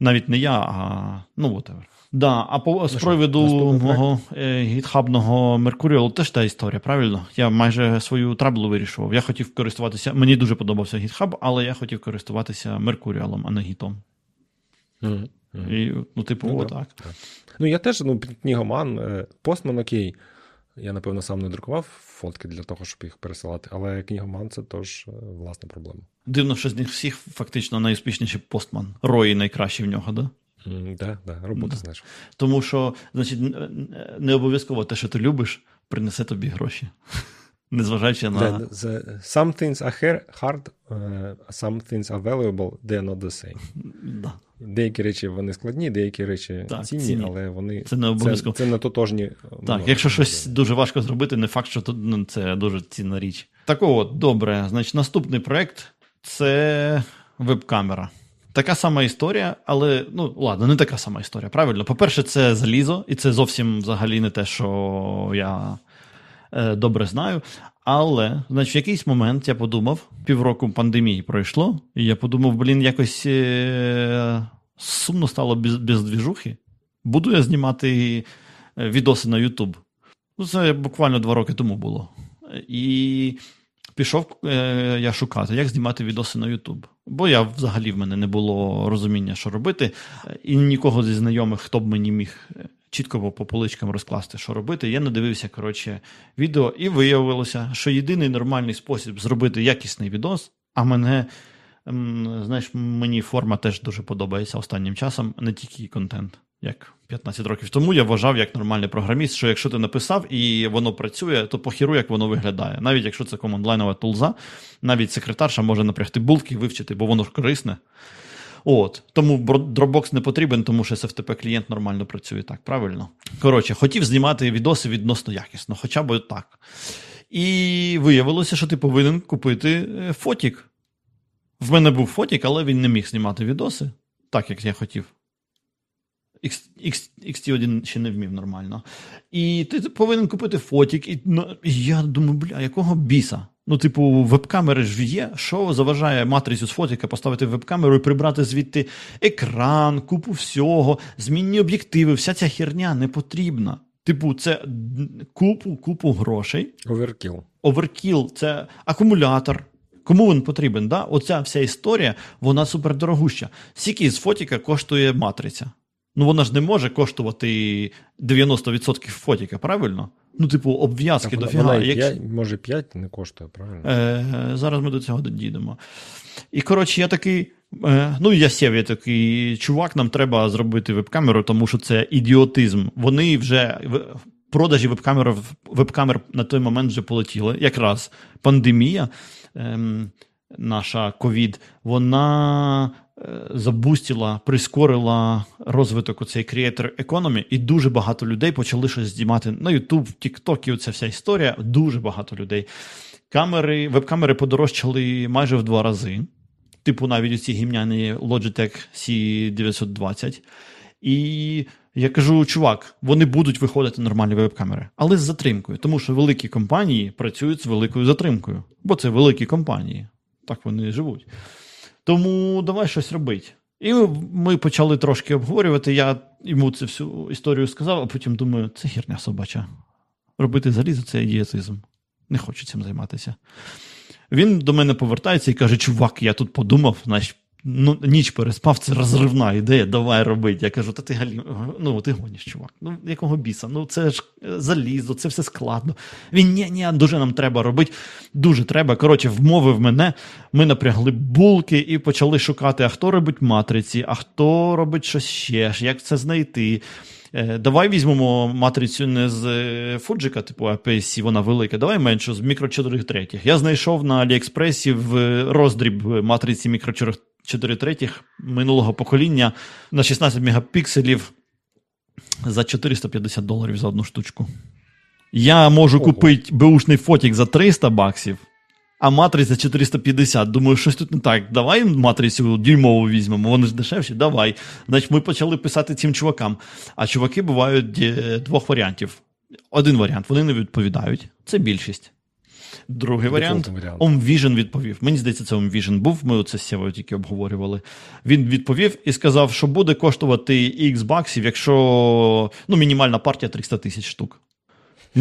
Навіть не я, а ну, whatever. Да, а по з приводу мого е, гітхабного Меркуріалу теж та історія, правильно? Я майже свою траблу вирішував. Я хотів користуватися. Мені дуже подобався GitHub, але я хотів користуватися Меркуріалом, а не гітом. Mm-hmm. І, Ну, типу, ну, отак. Да. Ну, я теж ну, книгоман, постман окей. Я, напевно, сам не друкував фотки для того, щоб їх пересилати, але книгоман це теж е, власна проблема. Дивно, що з них всіх фактично найуспішніший постман. Рої найкращий в нього, так? Да? Да, да, робота знаєш. Тому що, значить, не обов'язково те, що ти любиш, принесе тобі гроші. Незважаючи на. The, the, some things are hard, uh, some things are valuable, they are not the same. Да. Деякі речі вони складні, деякі речі так, цінні, цінні, але вони це не обов'язково. Це, це не тотожні. Так, якщо щось дуже важко зробити, не факт, що ну, це дуже цінна річ. Так от, добре, значить, наступний проект це веб-камера. Така сама історія, але ну ладно, не така сама історія. Правильно, по-перше, це залізо, і це зовсім взагалі не те, що я е, добре знаю. Але, значить, в якийсь момент я подумав, півроку пандемії пройшло, і я подумав, блін, якось е, сумно стало без, без двіжухи. Буду я знімати е, відоси на YouTube. Ну, це буквально два роки тому було. І пішов е, я шукати, як знімати відоси на YouTube. Бо я взагалі в мене не було розуміння, що робити, і нікого зі знайомих, хто б мені міг чітко по поличкам розкласти, що робити. Я надивився коротше, відео, і виявилося, що єдиний нормальний спосіб зробити якісний відос, а мене. Знаєш, мені форма теж дуже подобається останнім часом, не тільки контент, як 15 років тому. Я вважав як нормальний програміст, що якщо ти написав і воно працює, то похіру, як воно виглядає. Навіть якщо це командлайнова тулза, навіть секретарша може напрягти булки і вивчити, бо воно ж корисне. От Тому Dropbox не потрібен, тому що SFTP клієнт нормально працює так, правильно? Коротше, хотів знімати відоси відносно якісно, хоча б так. І виявилося, що ти повинен купити е, фотік. В мене був фотік, але він не міг знімати відоси, так як я хотів. XT1 ще не вмів нормально. І ти повинен купити фотік. І, ну, і я думаю, бля, якого біса? Ну, типу, веб-камери ж є. Що заважає матрицю з фотіка поставити веб-камеру і прибрати звідти екран, купу всього, змінні об'єктиви, вся ця херня не потрібна. Типу, це купу купу грошей. Оверкіл. Оверкіл це акумулятор. Кому він потрібен? Да? Оця вся історія, вона супердорогуща. Скільки з фотіка коштує матриця? Ну вона ж не може коштувати 90% фотіка, правильно? Ну, типу, обв'язки до фіга. Як... Може, 5 не коштує, правильно? Е, Зараз ми до цього дійдемо. І, коротше, я такий. Е, ну, я сів, я такий чувак, нам треба зробити веб-камеру, тому що це ідіотизм. Вони вже продажі веб-камер веб-камер на той момент вже полетіли. Якраз пандемія. Ем, наша ковід, вона е, забустила, прискорила розвиток у цей creator economy, і дуже багато людей почали щось знімати на YouTube, TikTok, і оця вся історія. Дуже багато людей. Камери, Веб-камери подорожчали майже в два рази. Типу, навіть ці гімняні Logitech C920. І я кажу, чувак, вони будуть виходити нормальні веб-камери, але з затримкою, тому що великі компанії працюють з великою затримкою, бо це великі компанії. Так вони живуть. Тому давай щось робити. І ми почали трошки обговорювати. Я йому цю всю історію сказав, а потім думаю, це херня собача. Робити залізо це ідіотизм. Не хочу цим займатися. Він до мене повертається і каже: Чувак, я тут подумав, значить, ну, ніч переспав, це розривна ідея, давай робити. Я кажу, та ти галі... ну ти гониш, чувак. Ну, якого біса? Ну це ж е, залізо, це все складно. Він ні, ні, дуже нам треба робити. Дуже треба. Коротше, вмовив мене. Ми напрягли булки і почали шукати, а хто робить матриці, а хто робить щось ще, як це знайти. Е, давай візьмемо матрицю не з е, Фуджика, типу APS-C, вона велика, давай меншу, з мікро 4 третіх. Я знайшов на Аліекспресі в роздріб матриці мікро 4 третіх минулого покоління на 16 мегапікселів за 450 доларів за одну штучку. Я можу Ого. купити беушний фотік за 300 баксів, а матриця 450. Думаю, щось тут не так. Давай матрицю дюймову візьмемо, вони ж дешевші, давай. Значить, ми почали писати цим чувакам. А чуваки бувають е, двох варіантів. Один варіант, вони не відповідають. Це більшість. Другий варіант Омвіжен відповів. Мені здається, це Омвіжен був. Ми оце з Сєвою тільки обговорювали. Він відповів і сказав, що буде коштувати X баксів, якщо ну, мінімальна партія 300 тисяч штук.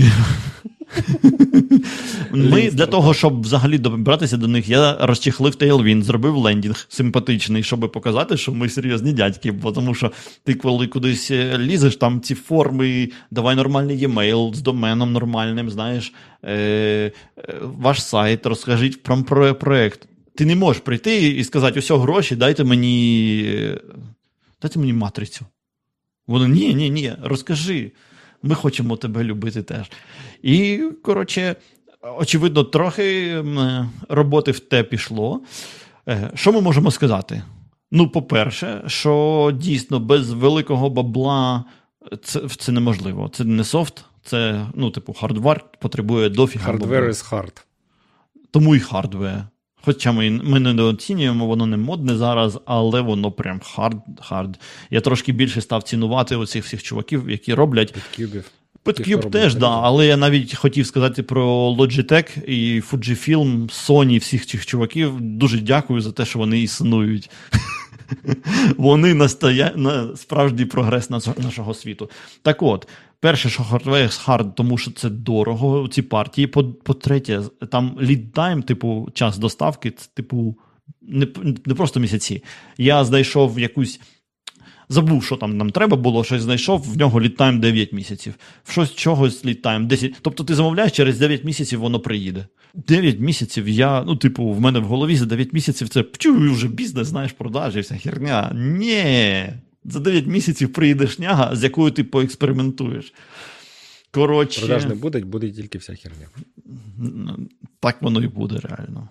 Ми для того, щоб взагалі добратися до них, я розчехлив Tailwind, зробив лендінг симпатичний, щоб показати, що ми серйозні дядьки. Бо тому що ти, коли кудись е, лізеш, там ці форми, давай нормальний e-mail з доменом нормальним, знаєш, е, е, ваш сайт, розкажіть про проект. Ти не можеш прийти і сказати, ось гроші, дайте мені е, дайте мені матрицю. Вони ні, ні, ні, розкажи. Ми хочемо тебе любити теж. І, коротше, очевидно, трохи роботи в те пішло. Е, що ми можемо сказати? Ну, по-перше, що дійсно без великого бабла це це неможливо. Це не софт, це, ну, типу, hardware потребує дофіга. Hardware is hard. Тому і hardware. Хоча ми ми недооцінюємо, воно не модне зараз, але воно прям hard. hard. Я трошки більше став цінувати оцих всіх чуваків, які роблять. Підкюбів. Підкюб теж, да, але я навіть хотів сказати про Logitech і Fujifilm, Sony, всіх цих чуваків. Дуже дякую за те, що вони існують. Вони настає на справжній прогрес нашого світу. Так от, перше, що Hardware Hard, тому що це дорого, ці партії. По-третє, там lead time, типу, час доставки, це, типу, не, не просто місяці. Я знайшов якусь Забув, що там нам треба було, щось знайшов, в нього літтайм 9 місяців. В щось чогось літтайм 10. Тобто ти замовляєш, через 9 місяців воно приїде. 9 місяців я, ну, типу, в мене в голові за 9 місяців це пчу, вже бізнес, знаєш, продажі, вся херня. Ні. За 9 місяців приїде шняга, з якою ти поекспериментуєш. Коротше. Продаж не буде, буде тільки вся херня. Так воно і буде реально.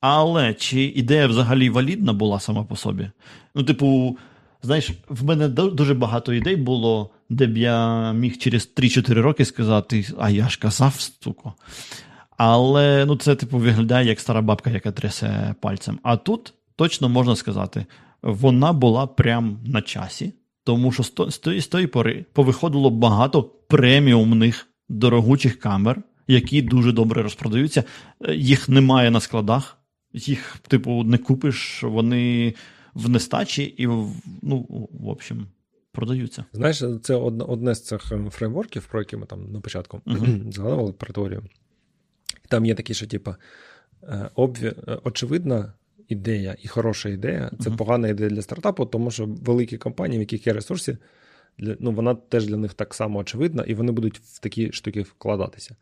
Але чи ідея взагалі валідна була сама по собі? Ну, типу, знаєш, в мене дуже багато ідей було, де б я міг через 3-4 роки сказати, а я ж казав, стуко. Але ну, це, типу, виглядає як стара бабка, яка трясе пальцем. А тут точно можна сказати, вона була прям на часі, тому що з тої, з тої пори повиходило багато преміумних дорогучих камер, які дуже добре розпродаються. Їх немає на складах, їх, типу, не купиш, вони в нестачі і, ну, в общем. Продаються. Знаєш, це одне з цих ем, фреймворків, про які ми там на початку uh-huh. згадували про теорію. Там є такі, що, типу, обві... Е, очевидна ідея і хороша ідея це uh-huh. погана ідея для стартапу, тому що великі компанії, в яких є ресурси, для, ну, вона теж для них так само очевидна, і вони будуть в такі штуки вкладатися.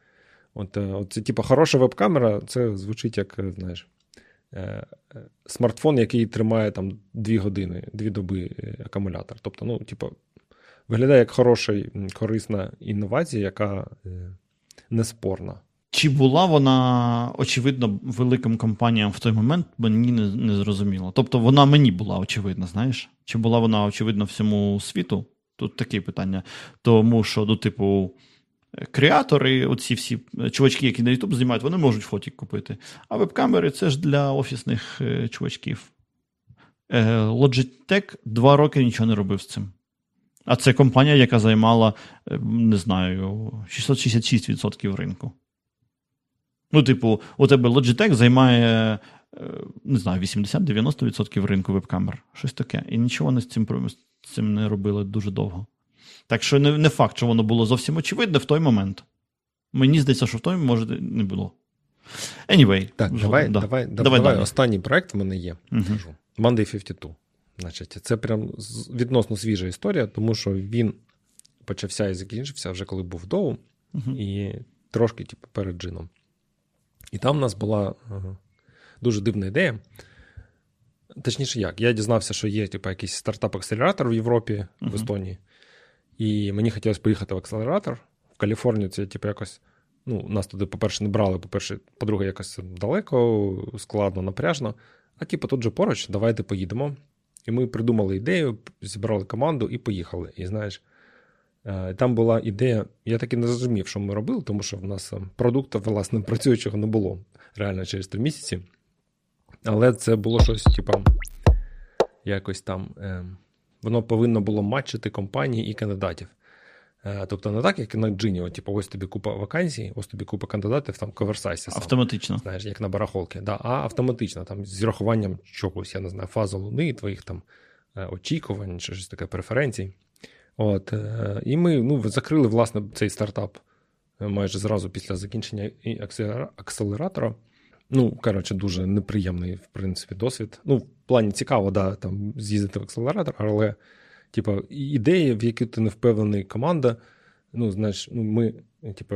От, е, от це, типу, хороша веб-камера, це звучить як, е, знаєш, смартфон, який тримає там 2 години, 2 доби акумулятор. Тобто, ну, типу, виглядає як хороша, корисна інновація, яка неспорна. Чи була вона, очевидно, великим компаніям в той момент, мені не, не зрозуміло. Тобто вона мені була очевидна, знаєш? Чи була вона очевидна всьому світу? Тут таке питання. Тому що, ну, типу, креатори, оці всі чувачки, які на YouTube знімають, вони можуть фотік купити. А веб-камери це ж для офісних е, чувачків. Е, Logitech два роки нічого не робив з цим. А це компанія, яка займала, е, не знаю, 666% ринку. Ну, типу, у тебе Logitech займає, е, не знаю, 80-90% ринку веб-камер. Щось таке. І нічого вони з цим з цим не робили дуже довго. Так що не не факт, що воно було зовсім очевидне в той момент. Мені здається, що в той може не було. Anyway. Так, давай, да. давай, давай, давай, останній проект в мене є. Uh-huh. Monday 52. Значить, Це прям відносно свіжа історія, тому що він почався і закінчився вже коли був DOU, uh-huh. і трошки типу, перед джином. І там у нас була дуже дивна ідея. Точніше, як? Я дізнався, що є типу, якийсь стартап-акселератор в Європі, uh-huh. в Естонії. І мені хотілося поїхати в акселератор. В Каліфорнію це, типу, якось. Ну, нас туди, по-перше, не брали, по-перше, по-друге, якось далеко, складно, напряжно. А типу, тут же поруч, давайте поїдемо. І ми придумали ідею, зібрали команду і поїхали. І знаєш, Е, там була ідея, я таки не зрозумів, що ми робили, тому що в нас е, продукту, власне, працюючого не було реально через три місяці. Але це було щось, типу, якось там. Е, воно повинно було матчити компанії і кандидатів. Тобто не так, як на джині, типу, ось тобі купа вакансій, ось тобі купа кандидатів, там коверсайсі. Автоматично. Знаєш, як на барахолки. Да, А автоматично, там, з рахуванням чогось, я не знаю, фази луни, твоїх там очікувань, чи щось таке преференцій. От, е, І ми ну, закрили власне цей стартап е, майже зразу після закінчення акселератора. Ну, коротше, дуже неприємний, в принципі, досвід. Ну, в плані цікаво, да, там з'їздити в акселератор, але, типу, ідеї, в які ти не впевнений команда. Ну, знаєш, ну, ми, типу,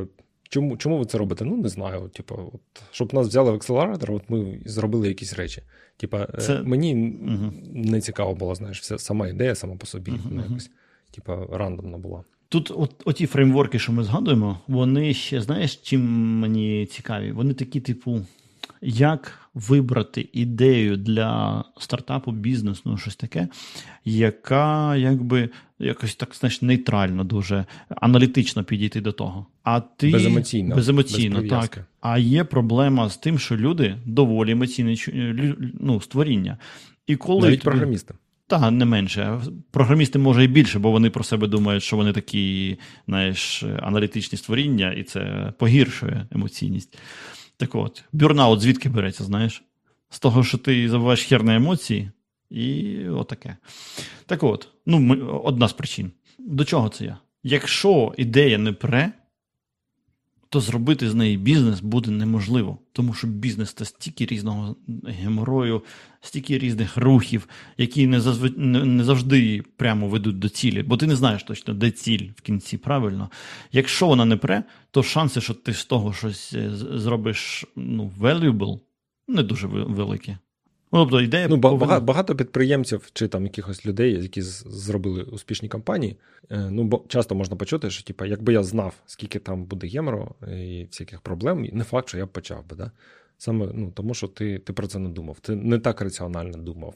чому чому ви це робите? Ну, не знаю. Типу, от, щоб нас взяли в акселератор, от ми зробили якісь речі. Типа, е, це... мені угу. не цікаво було, знаєш, вся сама ідея сама по собі. Угу, якось типа, рандомно була. Тут от, оті фреймворки, що ми згадуємо, вони ще, знаєш, чим мені цікаві? Вони такі, типу, як вибрати ідею для стартапу, бізнесу, ну, щось таке, яка якби якось так знаєш, нейтрально, дуже аналітично підійти до того. А ти беземоційно, беземоційно без так. А є проблема з тим, що люди доволі емоційні ну, створіння. І коли Навіть тобі... програмісти. Та, не менше. Програмісти може і більше, бо вони про себе думають, що вони такі, знаєш, аналітичні створіння, і це погіршує емоційність. Так от, бюрнаут звідки береться, знаєш? З того, що ти забуваєш хер на емоції, і отаке. Так от, ну, одна з причин. До чого це я? Якщо ідея не пре, то зробити з неї бізнес буде неможливо, тому що бізнес це стільки різного геморою, стільки різних рухів, які не зазв... не завжди прямо ведуть до цілі, бо ти не знаєш точно, де ціль в кінці. Правильно, якщо вона не пре, то шанси, що ти з того щось е, зробиш ну, valuable, не дуже великі. Ну, тобто ідея ну, повинна... багато підприємців чи там якихось людей, які зробили успішні кампанії. Е, ну бо часто можна почути, що типу, якби я знав, скільки там буде євро і всяких проблем, не факт, що я б почав би. Да? Саме ну, тому, що ти ти про це не думав. Ти не так раціонально думав,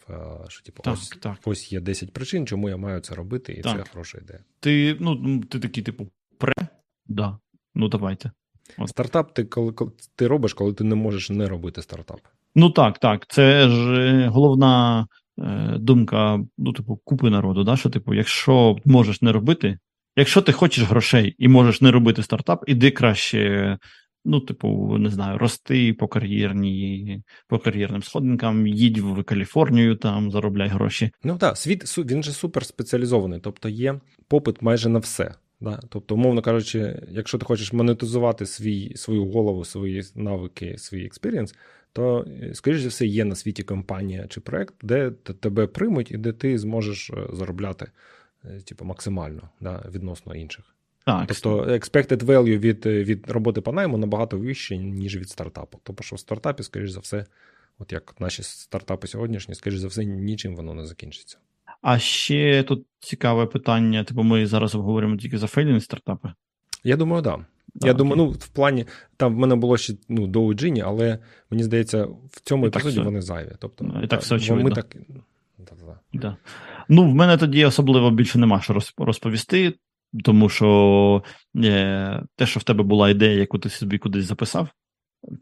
що типу, так, ось так. ось є 10 причин, чому я маю це робити, і так. це хороша ідея. Ти ну, ти такий, типу, пре? Да. Ну давайте. Стартап ти коли, коли ти робиш, коли ти не можеш не робити стартап. Ну так, так. Це ж е, головна е, думка, ну, типу, купи народу. да, Що, типу, якщо можеш не робити, якщо ти хочеш грошей і можеш не робити стартап, іди краще. Ну, типу, не знаю, рости по кар'єрній, по кар'єрним сходинкам, їдь в Каліфорнію, там заробляй гроші. Ну так, світ він же супер спеціалізований, тобто є попит майже на все. Да? Тобто, умовно кажучи, якщо ти хочеш монетизувати свій, свою голову, свої навики, свій experience, то, е, скоріш за все, є на світі компанія чи проект, де тебе приймуть і де ти зможеш е, заробляти е, типу, максимально да, відносно інших. Так. Тобто expected value від від роботи по найму набагато вище, ніж від стартапу. Тобто, що в стартапі, скоріш за все, от як наші стартапи сьогоднішні, скоріш за все, нічим воно не закінчиться. А ще тут цікаве питання: типу, ми зараз обговорюємо тільки за фейлінг стартапи? Я думаю, так. Да. Я думаю, ну в плані там в мене було ще ну, до Уджині, але мені здається, в цьому епізоді вони зайві. Тобто, ну, і так все очевидно. Ми так... Да. Ну, в мене тоді особливо більше нема що розповісти, тому що е, те, що в тебе була ідея, яку ти собі кудись записав,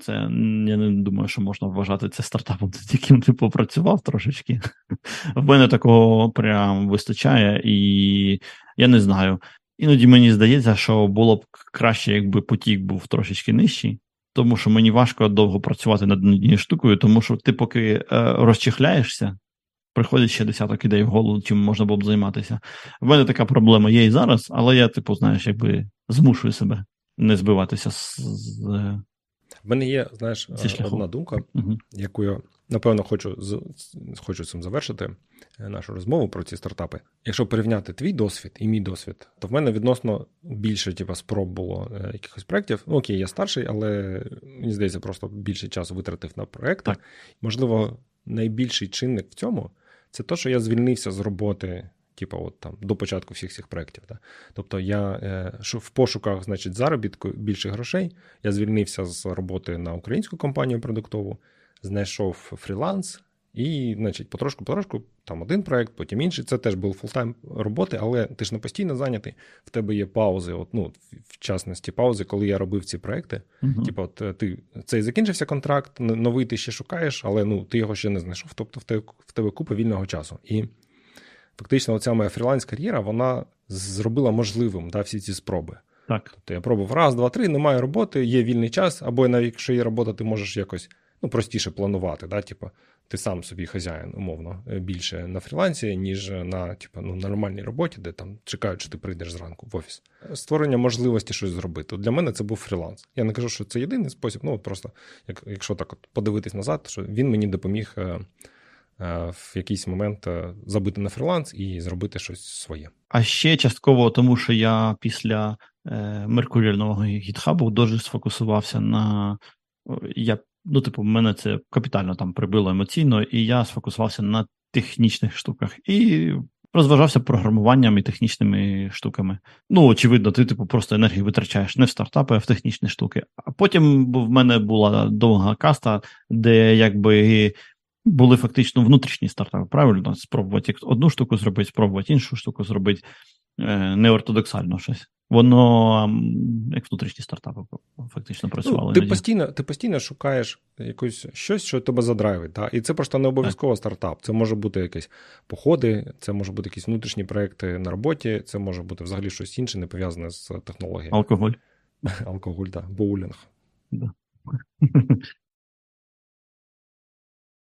це я не думаю, що можна вважати це стартапом, з яким ти попрацював трошечки. В мене такого прям вистачає, і я не знаю. Іноді мені здається, що було б краще, якби потік був трошечки нижчий, тому що мені важко довго працювати над однією штукою, тому що ти поки е, розчихляєшся, приходить ще десяток ідей в голову, чим можна було б займатися. В мене така проблема є і зараз, але я, типу, знаєш, якби змушую себе не збиватися з. з в мене є, знаєш, одна думка, угу. яку я напевно хочу хочу цим завершити. Е, нашу розмову про ці стартапи. Якщо порівняти твій досвід і мій досвід, то в мене відносно більше типу, спроб було е, якихось проєктів. Ну окей, я старший, але мені здається, просто більше часу витратив на проекти. Так. Можливо, найбільший чинник в цьому це те, що я звільнився з роботи. Типу, от там до початку всіх цих проєктів. Да? Тобто я е, в пошуках значить, заробітку більше грошей. Я звільнився з роботи на українську компанію продуктову, знайшов фріланс, і, значить, потрошку-потрошку, там один проект, потім інший. Це теж був фултайм роботи, але ти ж не постійно зайнятий. В тебе є паузи. От, ну, в частності, паузи, коли я робив ці проекти. Uh-huh. Типу, от ти цей закінчився контракт, новий ти ще шукаєш, але ну, ти його ще не знайшов. Тобто в тебе в тебе купа вільного часу. І фактично, оця моя фріланс-кар'єра вона зробила можливим да, всі ці спроби. Так. Тобто я пробував раз, два, три, немає роботи, є вільний час, або навіть якщо є робота, ти можеш якось ну, простіше планувати. Да? Типу, ти сам собі хазяїн, умовно, е, більше на фрілансі, ніж на типу, ну, нормальній роботі, де там чекають, що ти прийдеш зранку в офіс. Створення можливості щось зробити. Для мене це був фріланс. Я не кажу, що це єдиний спосіб. Ну, просто як, якщо так от подивитись назад, що він мені допоміг е, е, в якийсь момент забити на фріланс і зробити щось своє. А ще частково, тому що я після меркуріального гітхабу дуже сфокусувався на. Я ну, типу, мене це капітально там прибило емоційно, і я сфокусувався на технічних штуках і розважався програмуванням і технічними штуками. Ну, очевидно, ти, типу, просто енергію витрачаєш не в стартапи, а в технічні штуки. А потім в мене була довга каста, де якби. Були фактично внутрішні стартапи, правильно? Спробувати одну штуку зробити, спробувати іншу штуку зробити е, неортодоксально щось. Воно як внутрішні стартапи фактично працювало. Ну, ти постійно ти постійно шукаєш якусь щось, що тебе задрайвить. Та? І це просто не обов'язково стартап. Це може бути якісь походи, це може бути якісь внутрішні проекти на роботі, це може бути взагалі щось інше, не пов'язане з технологією. Алкоголь. Алкоголь, так, боулінг.